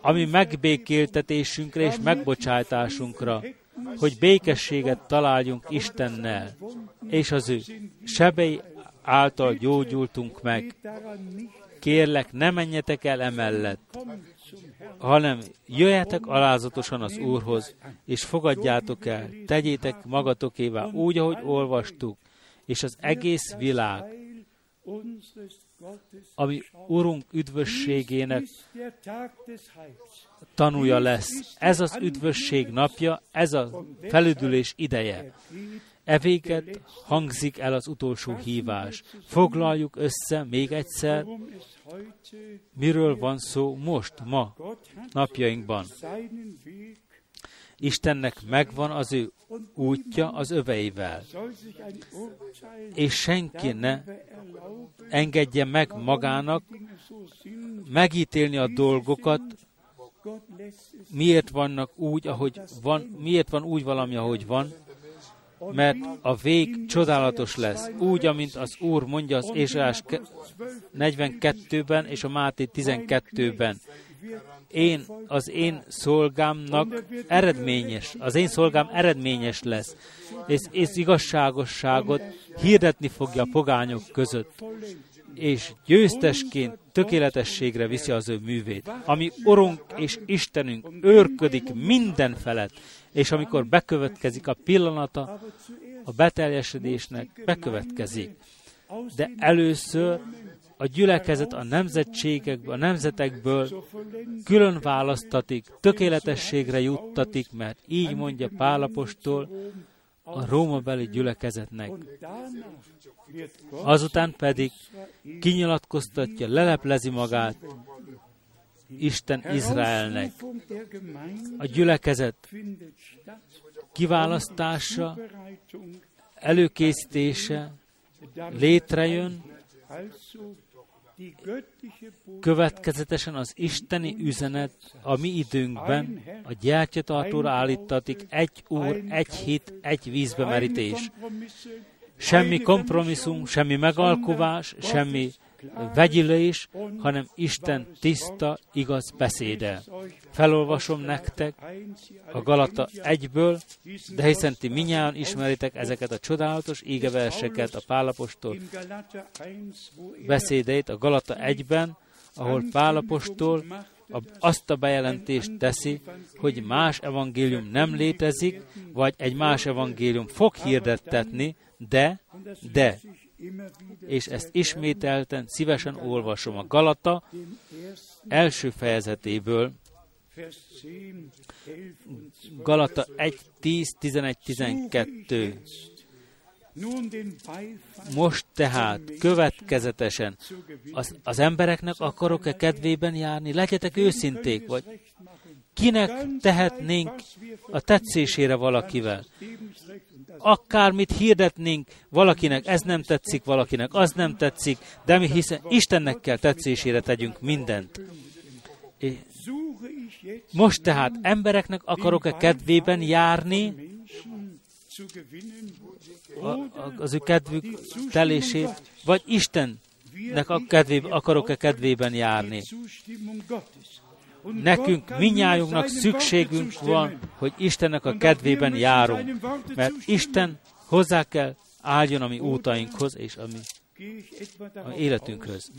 S1: ami megbékéltetésünkre és megbocsátásunkra, hogy békességet találjunk Istennel, és az ő sebei által gyógyultunk meg. Kérlek, ne menjetek el emellett, hanem jöjjetek alázatosan az Úrhoz, és fogadjátok el, tegyétek magatokévá úgy, ahogy olvastuk, és az egész világ, ami Urunk üdvösségének tanúja lesz. Ez az üdvösség napja, ez a felüdülés ideje. E véget hangzik el az utolsó hívás. Foglaljuk össze még egyszer, miről van szó most, ma, napjainkban. Istennek megvan az ő útja az öveivel, és senki ne engedje meg magának megítélni a dolgokat, miért vannak úgy, ahogy van, miért van úgy valami, ahogy van, mert a vég csodálatos lesz, úgy, amint az Úr mondja az Ézsás 42-ben és a Máté 12-ben. Én, az én szolgámnak eredményes, az én szolgám eredményes lesz, és, és igazságosságot hirdetni fogja a pogányok között és győztesként tökéletességre viszi az ő művét, ami Urunk és Istenünk őrködik minden felett, és amikor bekövetkezik a pillanata, a beteljesedésnek bekövetkezik. De először a gyülekezet a nemzetségekből, a nemzetekből külön választatik, tökéletességre juttatik, mert így mondja Pálapostól a rómabeli gyülekezetnek. Azután pedig kinyilatkoztatja, leleplezi magát Isten Izraelnek. A gyülekezet kiválasztása, előkészítése létrejön, következetesen az isteni üzenet a mi időnkben a gyertyatartóra állítatik. Egy úr, egy hit, egy vízbemerítés. Semmi kompromisszum, semmi megalkovás, semmi vegyülés, hanem Isten tiszta, igaz beszéde. Felolvasom nektek a Galata egyből, de hiszen ti minnyáján ismeritek ezeket a csodálatos égeverseket, a Pálapostól beszédeit a Galata egyben, ahol Pálapostól azt a bejelentést teszi, hogy más evangélium nem létezik, vagy egy más evangélium fog hirdettetni, de, de és ezt ismételten szívesen olvasom a Galata első fejezetéből, Galata 1, 10, 11, 12. Most tehát következetesen az, az embereknek akarok-e kedvében járni? Legyetek őszinték, vagy kinek tehetnénk a tetszésére valakivel? akármit hirdetnénk valakinek, ez nem tetszik, valakinek az nem tetszik, de mi hiszen Istennek kell tetszésére tegyünk mindent. Most tehát embereknek akarok-e kedvében járni, az ő kedvük telését, vagy Istennek a kedvében, akarok-e kedvében járni. Nekünk minnyájunknak szükségünk van, hogy Istennek a kedvében járunk, mert Isten hozzá kell álljon a mi útainkhoz és a mi a életünkhöz.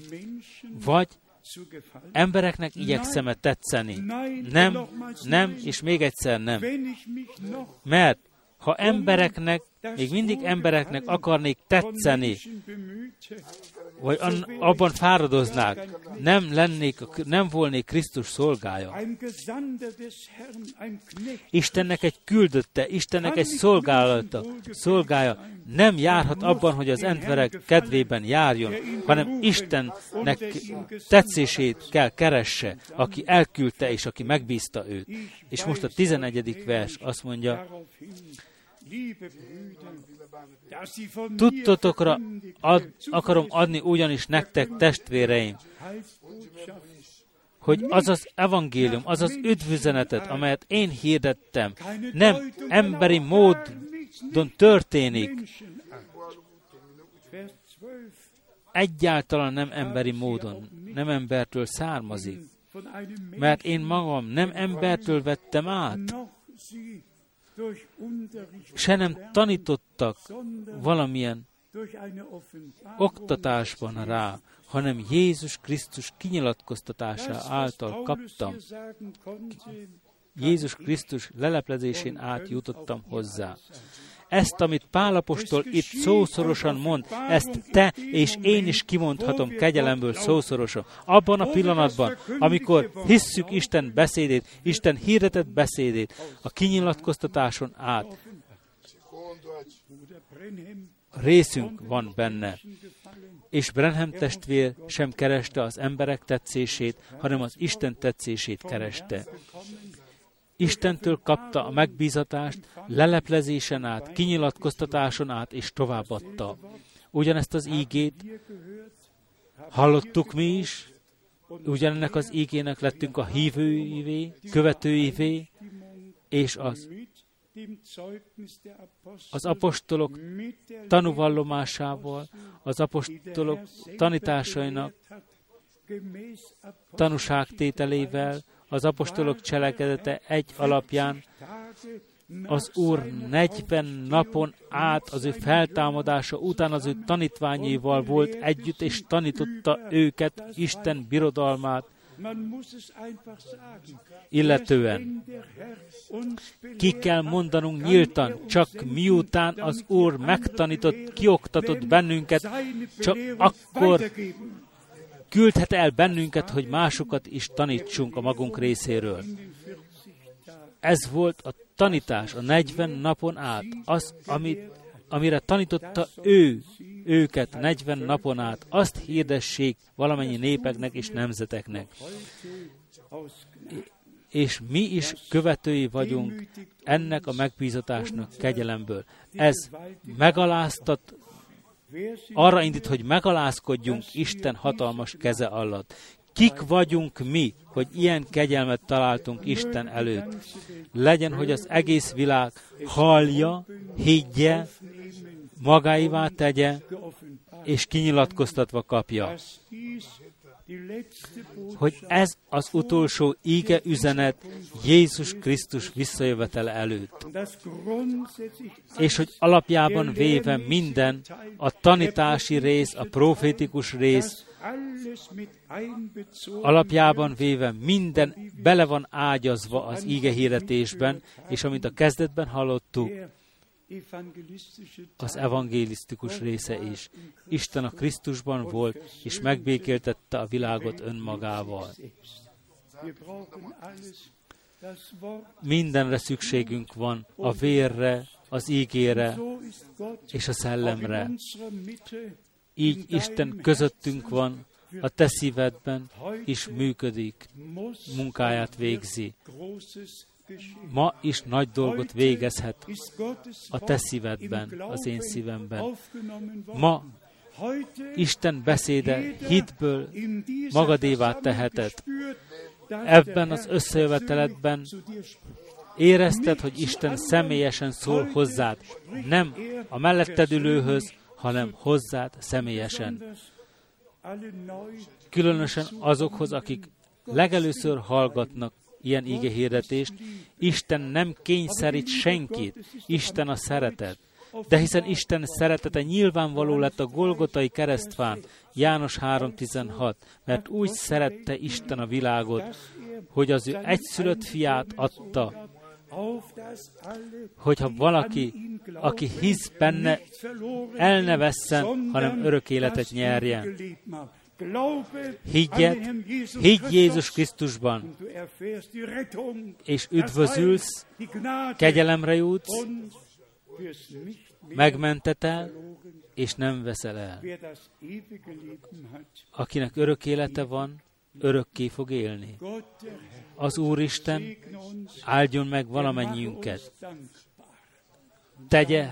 S1: Vagy embereknek igyekszem tetszeni. Nem, nem, és még egyszer nem. Mert ha embereknek, még mindig embereknek akarnék tetszeni, vagy abban fáradoznák, nem lennék, nem volnék Krisztus szolgája. Istennek egy küldötte, Istennek egy szolgálata, szolgája nem járhat abban, hogy az emberek kedvében járjon, hanem Istennek tetszését kell keresse, aki elküldte és aki megbízta őt. És most a 11. vers azt mondja, Tudtotokra ad, akarom adni ugyanis nektek, testvéreim, hogy az az evangélium, az az üdvüzenetet, amelyet én hirdettem, nem emberi módon történik, egyáltalán nem emberi módon, nem embertől származik, mert én magam nem embertől vettem át, se nem tanítottak valamilyen oktatásban rá, hanem Jézus Krisztus kinyilatkoztatása által kaptam. Jézus Krisztus leleplezésén át jutottam hozzá. Ezt, amit Pálapostól itt szószorosan mond, ezt te és én is kimondhatom kegyelemből szószorosan. Abban a pillanatban, amikor hisszük Isten beszédét, Isten hirdetett beszédét, a kinyilatkoztatáson át, részünk van benne. És Brenham testvér sem kereste az emberek tetszését, hanem az Isten tetszését kereste. Istentől kapta a megbízatást, leleplezésen át, kinyilatkoztatáson át, és továbbadta. Ugyanezt az ígét hallottuk mi is, ugyanennek az ígének lettünk a hívőivé, követőivé, és az az apostolok tanúvallomásával, az apostolok tanításainak tanúságtételével, az apostolok cselekedete egy alapján az Úr 40 napon át az ő feltámadása után az ő tanítványéval volt együtt, és tanította őket Isten birodalmát, illetően. Ki kell mondanunk nyíltan, csak miután az Úr megtanított, kioktatott bennünket, csak akkor küldhet el bennünket, hogy másokat is tanítsunk a magunk részéről. Ez volt a tanítás a 40 napon át, az, amit, amire tanította ő, őket 40 napon át, azt hirdessék valamennyi népeknek és nemzeteknek. És mi is követői vagyunk ennek a megbízatásnak kegyelemből. Ez megaláztat, arra indít, hogy megalázkodjunk Isten hatalmas keze alatt. Kik vagyunk mi, hogy ilyen kegyelmet találtunk Isten előtt? Legyen, hogy az egész világ hallja, higgye, magáivá tegye, és kinyilatkoztatva kapja. Hogy ez az utolsó íge üzenet Jézus Krisztus visszajövetele előtt. És hogy alapjában véve minden, a tanítási rész, a profétikus rész, alapjában véve minden bele van ágyazva az íge hirdetésben, és amit a kezdetben hallottuk, az evangélisztikus része is. Isten a Krisztusban volt, és megbékéltette a világot önmagával. Mindenre szükségünk van, a vérre, az ígére és a szellemre. Így Isten közöttünk van, a te szívedben is működik, munkáját végzi ma is nagy dolgot végezhet a te szívedben, az én szívemben. Ma Isten beszéde hitből magadévá teheted. Ebben az összejöveteledben érezted, hogy Isten személyesen szól hozzád, nem a melletted ülőhöz, hanem hozzád személyesen. Különösen azokhoz, akik legelőször hallgatnak ilyen íge hirdetést. Isten nem kényszerít senkit, Isten a szeretet. De hiszen Isten szeretete nyilvánvaló lett a Golgotai keresztfán, János 3.16, mert úgy szerette Isten a világot, hogy az ő egyszülött fiát adta, hogyha valaki, aki hisz benne, el ne vesszen, hanem örök életet nyerjen. Higgyet, higgy Jézus Krisztusban, és üdvözülsz, kegyelemre jutsz, megmentetel, és nem veszel el. Akinek örök élete van, örökké fog élni. Az Úristen áldjon meg valamennyiünket. Tegye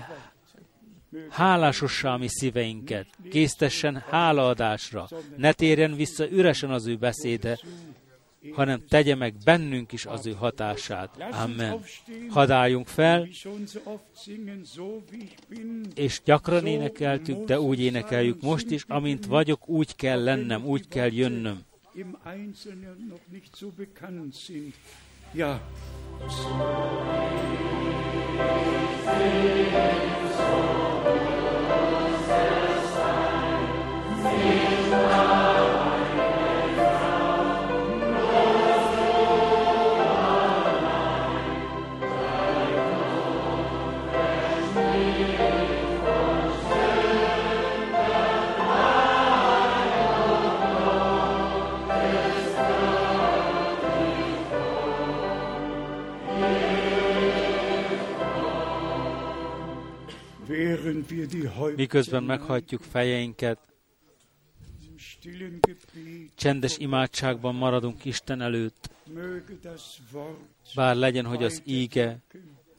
S1: hálásossá mi szíveinket, késztessen hálaadásra, ne térjen vissza üresen az ő beszéde, hanem tegye meg bennünk is az ő hatását. Amen. Hadd álljunk fel, és gyakran énekeltük, de úgy énekeljük most is, amint vagyok, úgy kell lennem, úgy kell jönnöm. Ja. miközben meghajtjuk fejeinket, csendes imádságban maradunk Isten előtt, bár legyen, hogy az íge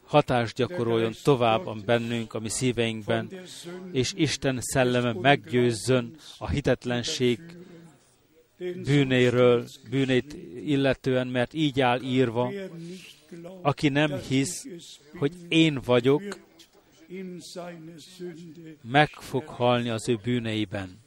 S1: hatást gyakoroljon tovább a bennünk, a mi szíveinkben, és Isten szelleme meggyőzzön a hitetlenség bűnéről, bűnét illetően, mert így áll írva, aki nem hisz, hogy én vagyok, meg fog halni az ő bűneiben.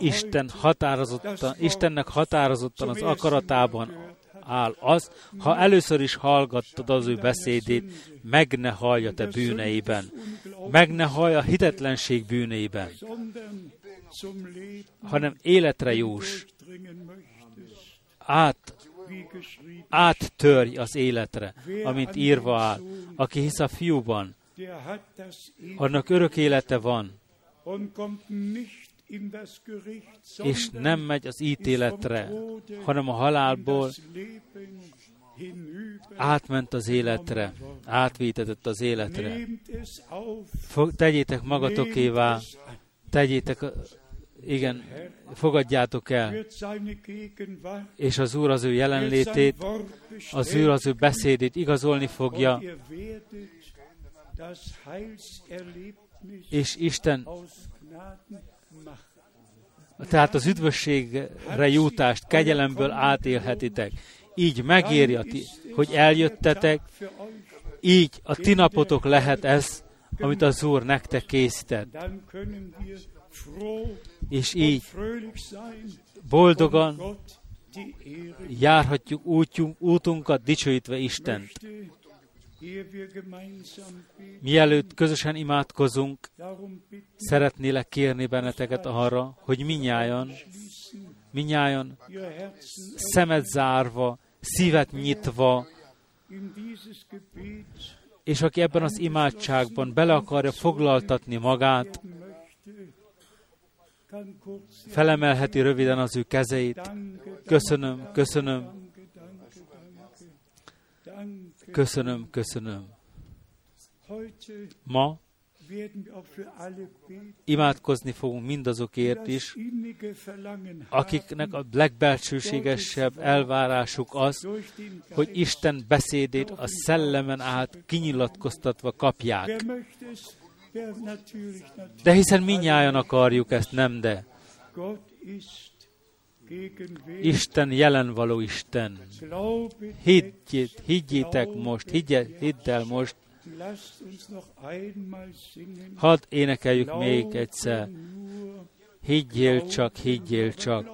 S1: Isten határozottan, Istennek határozottan az akaratában áll az, ha először is hallgattad az ő beszédét, meg ne hallja te bűneiben, meg ne hallja a hitetlenség bűneiben, hanem életre jós, át, áttörj az életre, amint írva áll. Aki hisz a fiúban, annak örök élete van, és nem megy az ítéletre, hanem a halálból átment az életre, átvétetett az életre. Fog, tegyétek magatokévá, tegyétek, igen, fogadjátok el, és az Úr az ő jelenlétét, az Úr az ő beszédét igazolni fogja, és Isten tehát az üdvösségre jutást kegyelemből átélhetitek. Így megéri, hogy eljöttetek, így a ti napotok lehet ez, amit az Úr nektek készített. És így boldogan járhatjuk útjunk, útunkat dicsőítve Istent. Mielőtt közösen imádkozunk, szeretnélek kérni benneteket arra, hogy minnyájan, minnyájan szemet zárva, szívet nyitva, és aki ebben az imádságban bele akarja foglaltatni magát, felemelheti röviden az ő kezeit. Köszönöm, köszönöm, Köszönöm, köszönöm. Ma imádkozni fogunk mindazokért is, akiknek a legbelsőségesebb elvárásuk az, hogy Isten beszédét a szellemen át kinyilatkoztatva kapják. De hiszen minnyáján akarjuk ezt, nem de. Isten jelen való Isten. Higgyét, higgyétek most, higgye, hidd el most. Hadd énekeljük még egyszer. Higgyél csak, higgyél csak.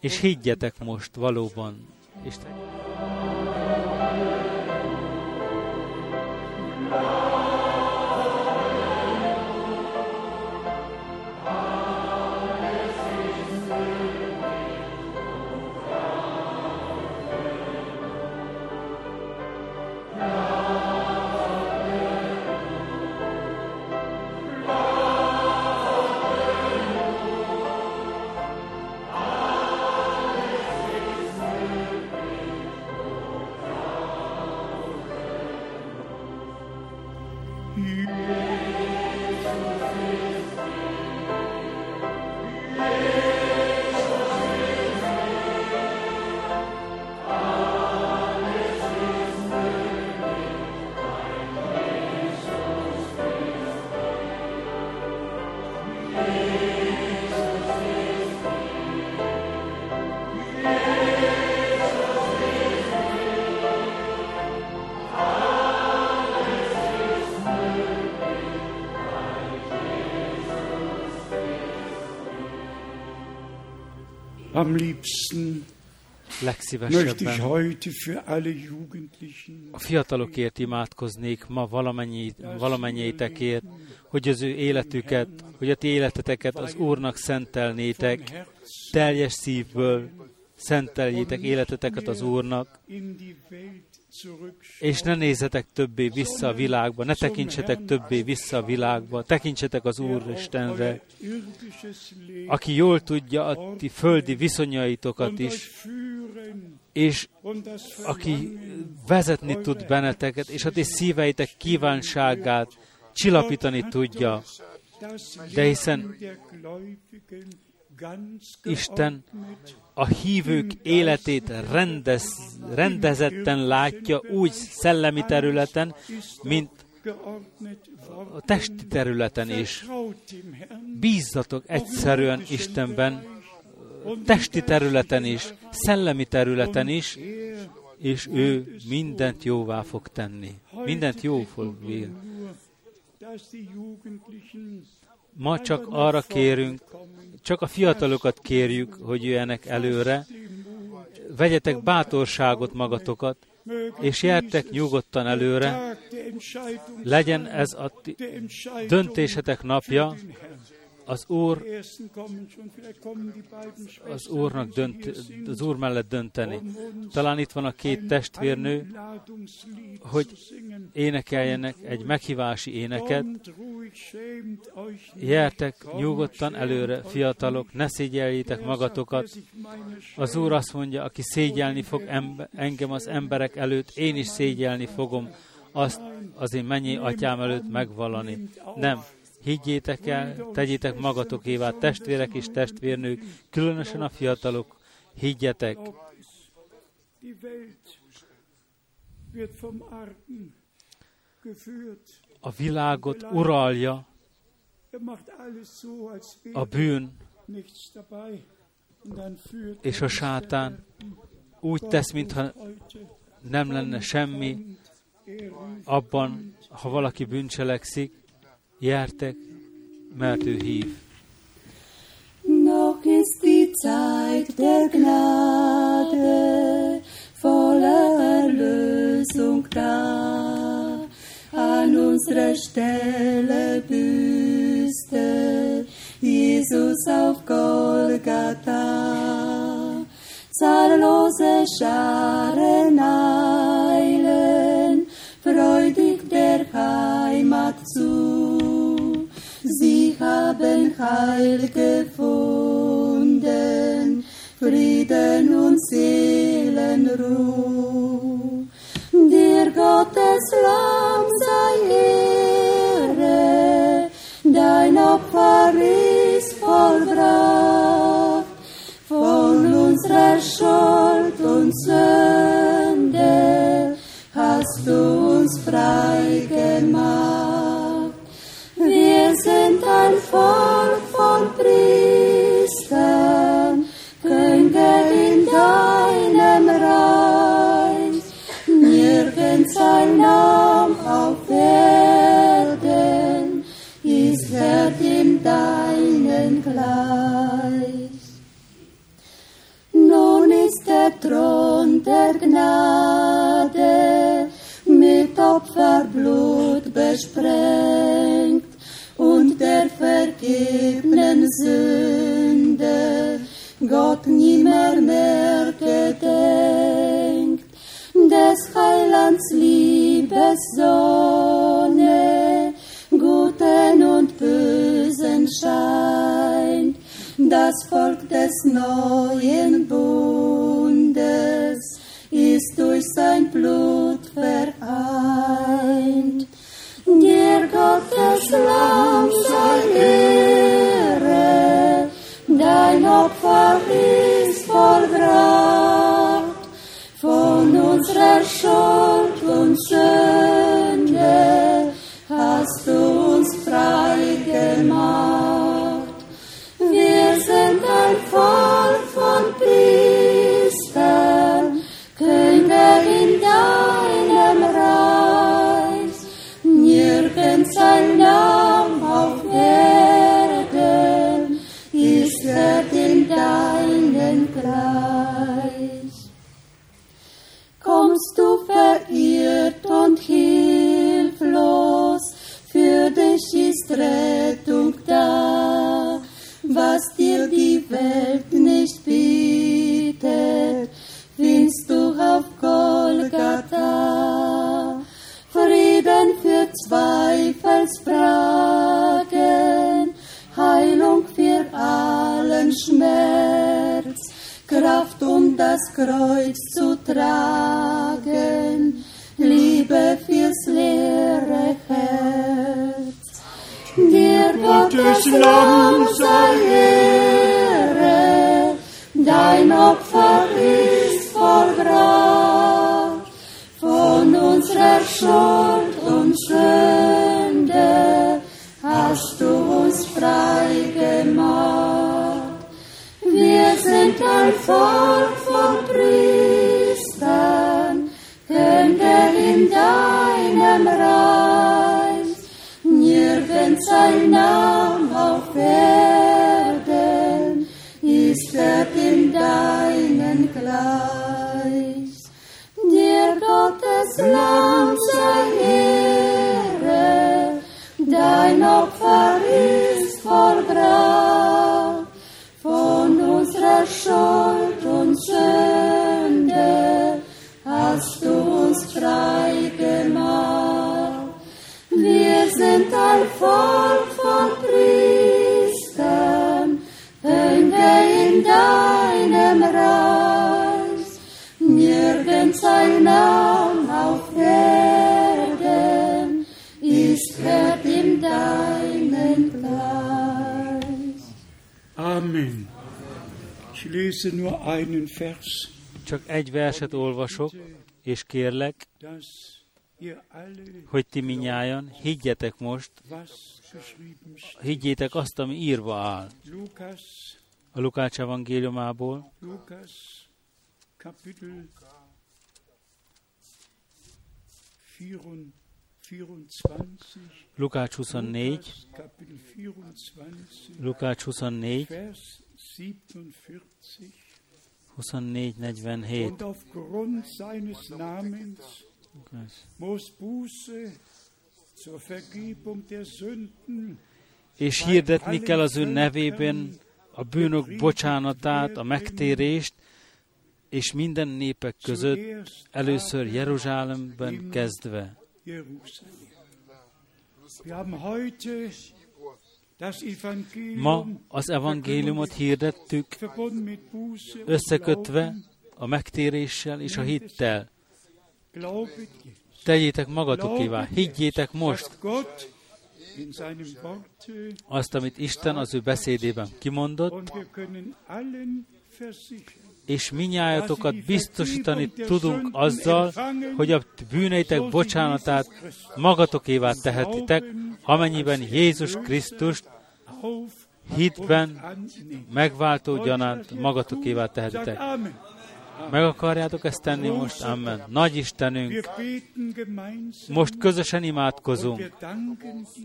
S1: És higgyetek most valóban. Isten.
S2: Jugendlichen
S1: a fiatalokért imádkoznék ma valamennyi, valamennyiitekért, hogy az ő életüket, hogy a ti életeteket az Úrnak szentelnétek, teljes szívből szenteljétek életeteket az Úrnak, és ne nézzetek többé vissza a világba, ne tekintsetek többé vissza a világba, tekintsetek az Úr Istenre, aki jól tudja a ti földi viszonyaitokat is,
S2: és aki vezetni tud benneteket, és a ti szíveitek kívánságát csillapítani tudja. De hiszen Isten a hívők életét rendez, rendezetten látja úgy szellemi területen, mint a testi területen is. Bízzatok egyszerűen Istenben, testi területen is, szellemi területen is, és ő mindent jóvá fog tenni. Mindent jó fog Ma csak arra kérünk, csak a fiatalokat kérjük, hogy jöjjenek előre, vegyetek bátorságot magatokat, és jertek nyugodtan előre, legyen ez a döntésetek napja, az Úr az Úrnak dönt, az Úr mellett dönteni. Talán itt van a két testvérnő, hogy énekeljenek egy meghívási éneket. Jertek nyugodtan előre, fiatalok, ne szégyeljétek magatokat. Az Úr azt mondja, aki szégyelni fog engem az emberek előtt, én is szégyelni fogom azt az én mennyi atyám előtt megvalani. Nem, higgyétek el, tegyétek magatokévá, testvérek és testvérnők, különösen a fiatalok, higgyetek. A világot uralja. A bűn. és a sátán úgy tesz, mintha nem lenne semmi abban, ha valaki bűncselekszik, Jártek, mert ő hív. Noch ist die Zeit der Gnade, voller Erlösung da. An unserer Stelle büßte Jesus auf Golgatha. Zahllose Scharen eilen, freudig der Heimat zu haben Heil gefunden, Frieden und Seelenruhe. Dir Gottes Lamm sei Ehre, dein Opfer ist vollbracht, von unserer Schuld und Sünde hast du uns frei gemacht sind ein Volk von Priestern, Könige in deinem Reich, nirgends ein Name auf Erden ist Wert in deinen gleich. Nun ist der Thron der Gnade mit Opferblut besprengt und der vergebenen Sünde Gott nimmer mehr gedenkt. Des Heilands Liebes Sonne, Guten und Bösen scheint, das Volk des neuen Bundes show.
S1: Csak egy verset olvasok, és kérlek, hogy ti minnyájan higgyetek most, higgyétek azt, ami írva áll. A Lukács evangéliumából,
S2: Lukas, Kapitel 4, 24,
S1: Lukács 24,
S2: Lukas, Kapitel 24,
S1: Lukács 24,
S2: Vers 47.
S1: 24, 47.
S2: Und aufgrund seines Namens muss Buße zur Vergebung der Sünden
S1: És hirdetni kell az ő nevében a bűnök bocsánatát, a megtérést, és minden népek között, először Jeruzsálemben kezdve.
S2: Wir haben heute
S1: Ma az evangéliumot hirdettük, összekötve a megtéréssel és a hittel. Tegyétek magatokévá, higgyétek most azt, amit Isten az ő beszédében kimondott, és minnyájatokat biztosítani tudunk azzal, hogy a bűneitek bocsánatát magatokévá tehetitek, amennyiben Jézus Krisztust hitben megváltó gyanánt magatokévá tehetitek. Meg akarjátok ezt tenni most? Amen. Nagy Istenünk, most közösen imádkozunk,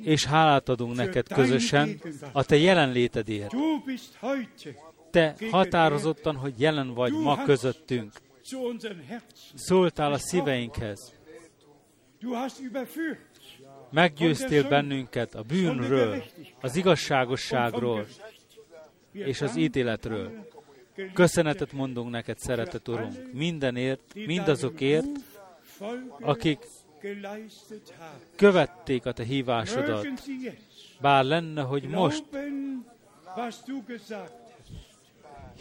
S1: és hálát adunk neked közösen a te jelenlétedért. Te határozottan, hogy jelen vagy ma közöttünk. Szóltál a szíveinkhez. Meggyőztél bennünket a bűnről, az igazságosságról és az ítéletről. Köszönetet mondunk neked, szeretett Urunk, mindenért, mindazokért, akik követték a te hívásodat. Bár lenne, hogy most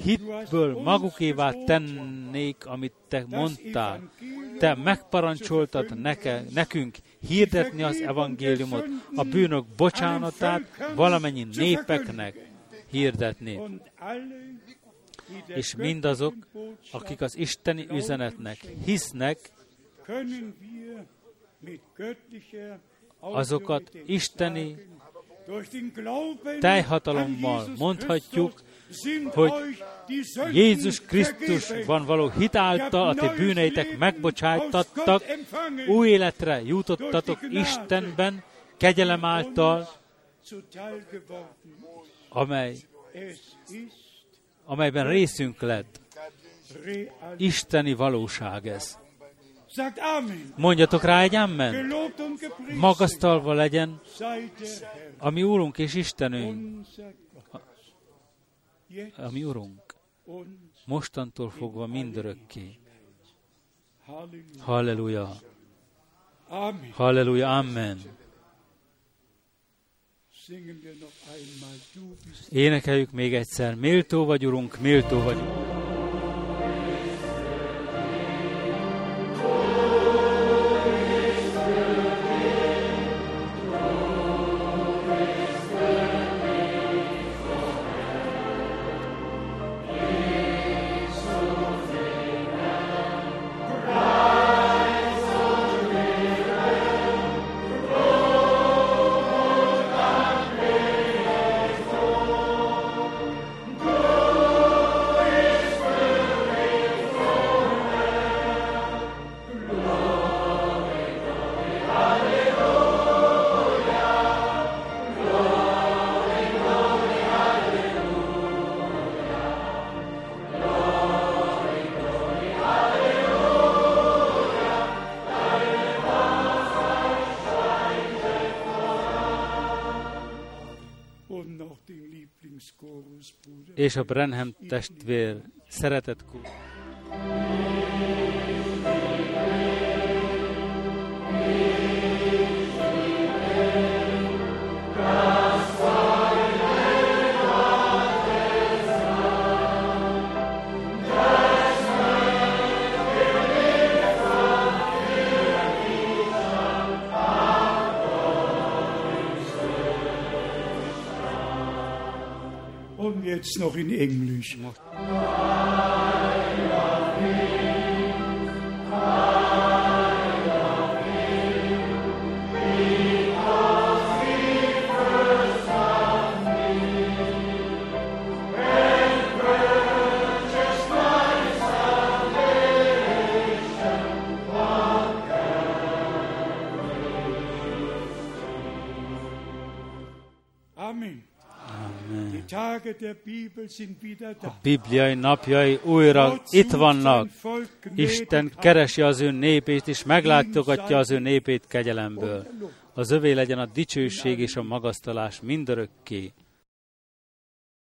S1: hitből magukévá tennék, amit te mondtál. Te megparancsoltad neke, nekünk hirdetni az evangéliumot, a bűnök bocsánatát valamennyi népeknek hirdetni. És mindazok, akik az isteni üzenetnek hisznek, azokat isteni teljhatalommal mondhatjuk, hogy Jézus Krisztusban
S2: vergeben.
S1: való hit által a ti bűneitek megbocsájtattak, új életre jutottatok Istenben, kegyelem által, amely, amelyben részünk lett. Isteni valóság ez. Mondjatok rá egy amen. Magasztalva legyen
S2: sei der Herr,
S1: a mi Úrunk és Istenünk, a mi Urunk, mostantól fogva mindörökké.
S2: Halleluja.
S1: Halleluja,
S2: Amen.
S1: Énekeljük még egyszer, méltó vagy, Urunk, méltó vagy. és a Brenham testvér szeretett
S2: jetzt noch in Englisch.
S1: A bibliai napjai újra itt vannak. Isten keresi az ő népét, és meglátogatja az ő népét kegyelemből. Az övé legyen a dicsőség és a magasztalás mindörökké.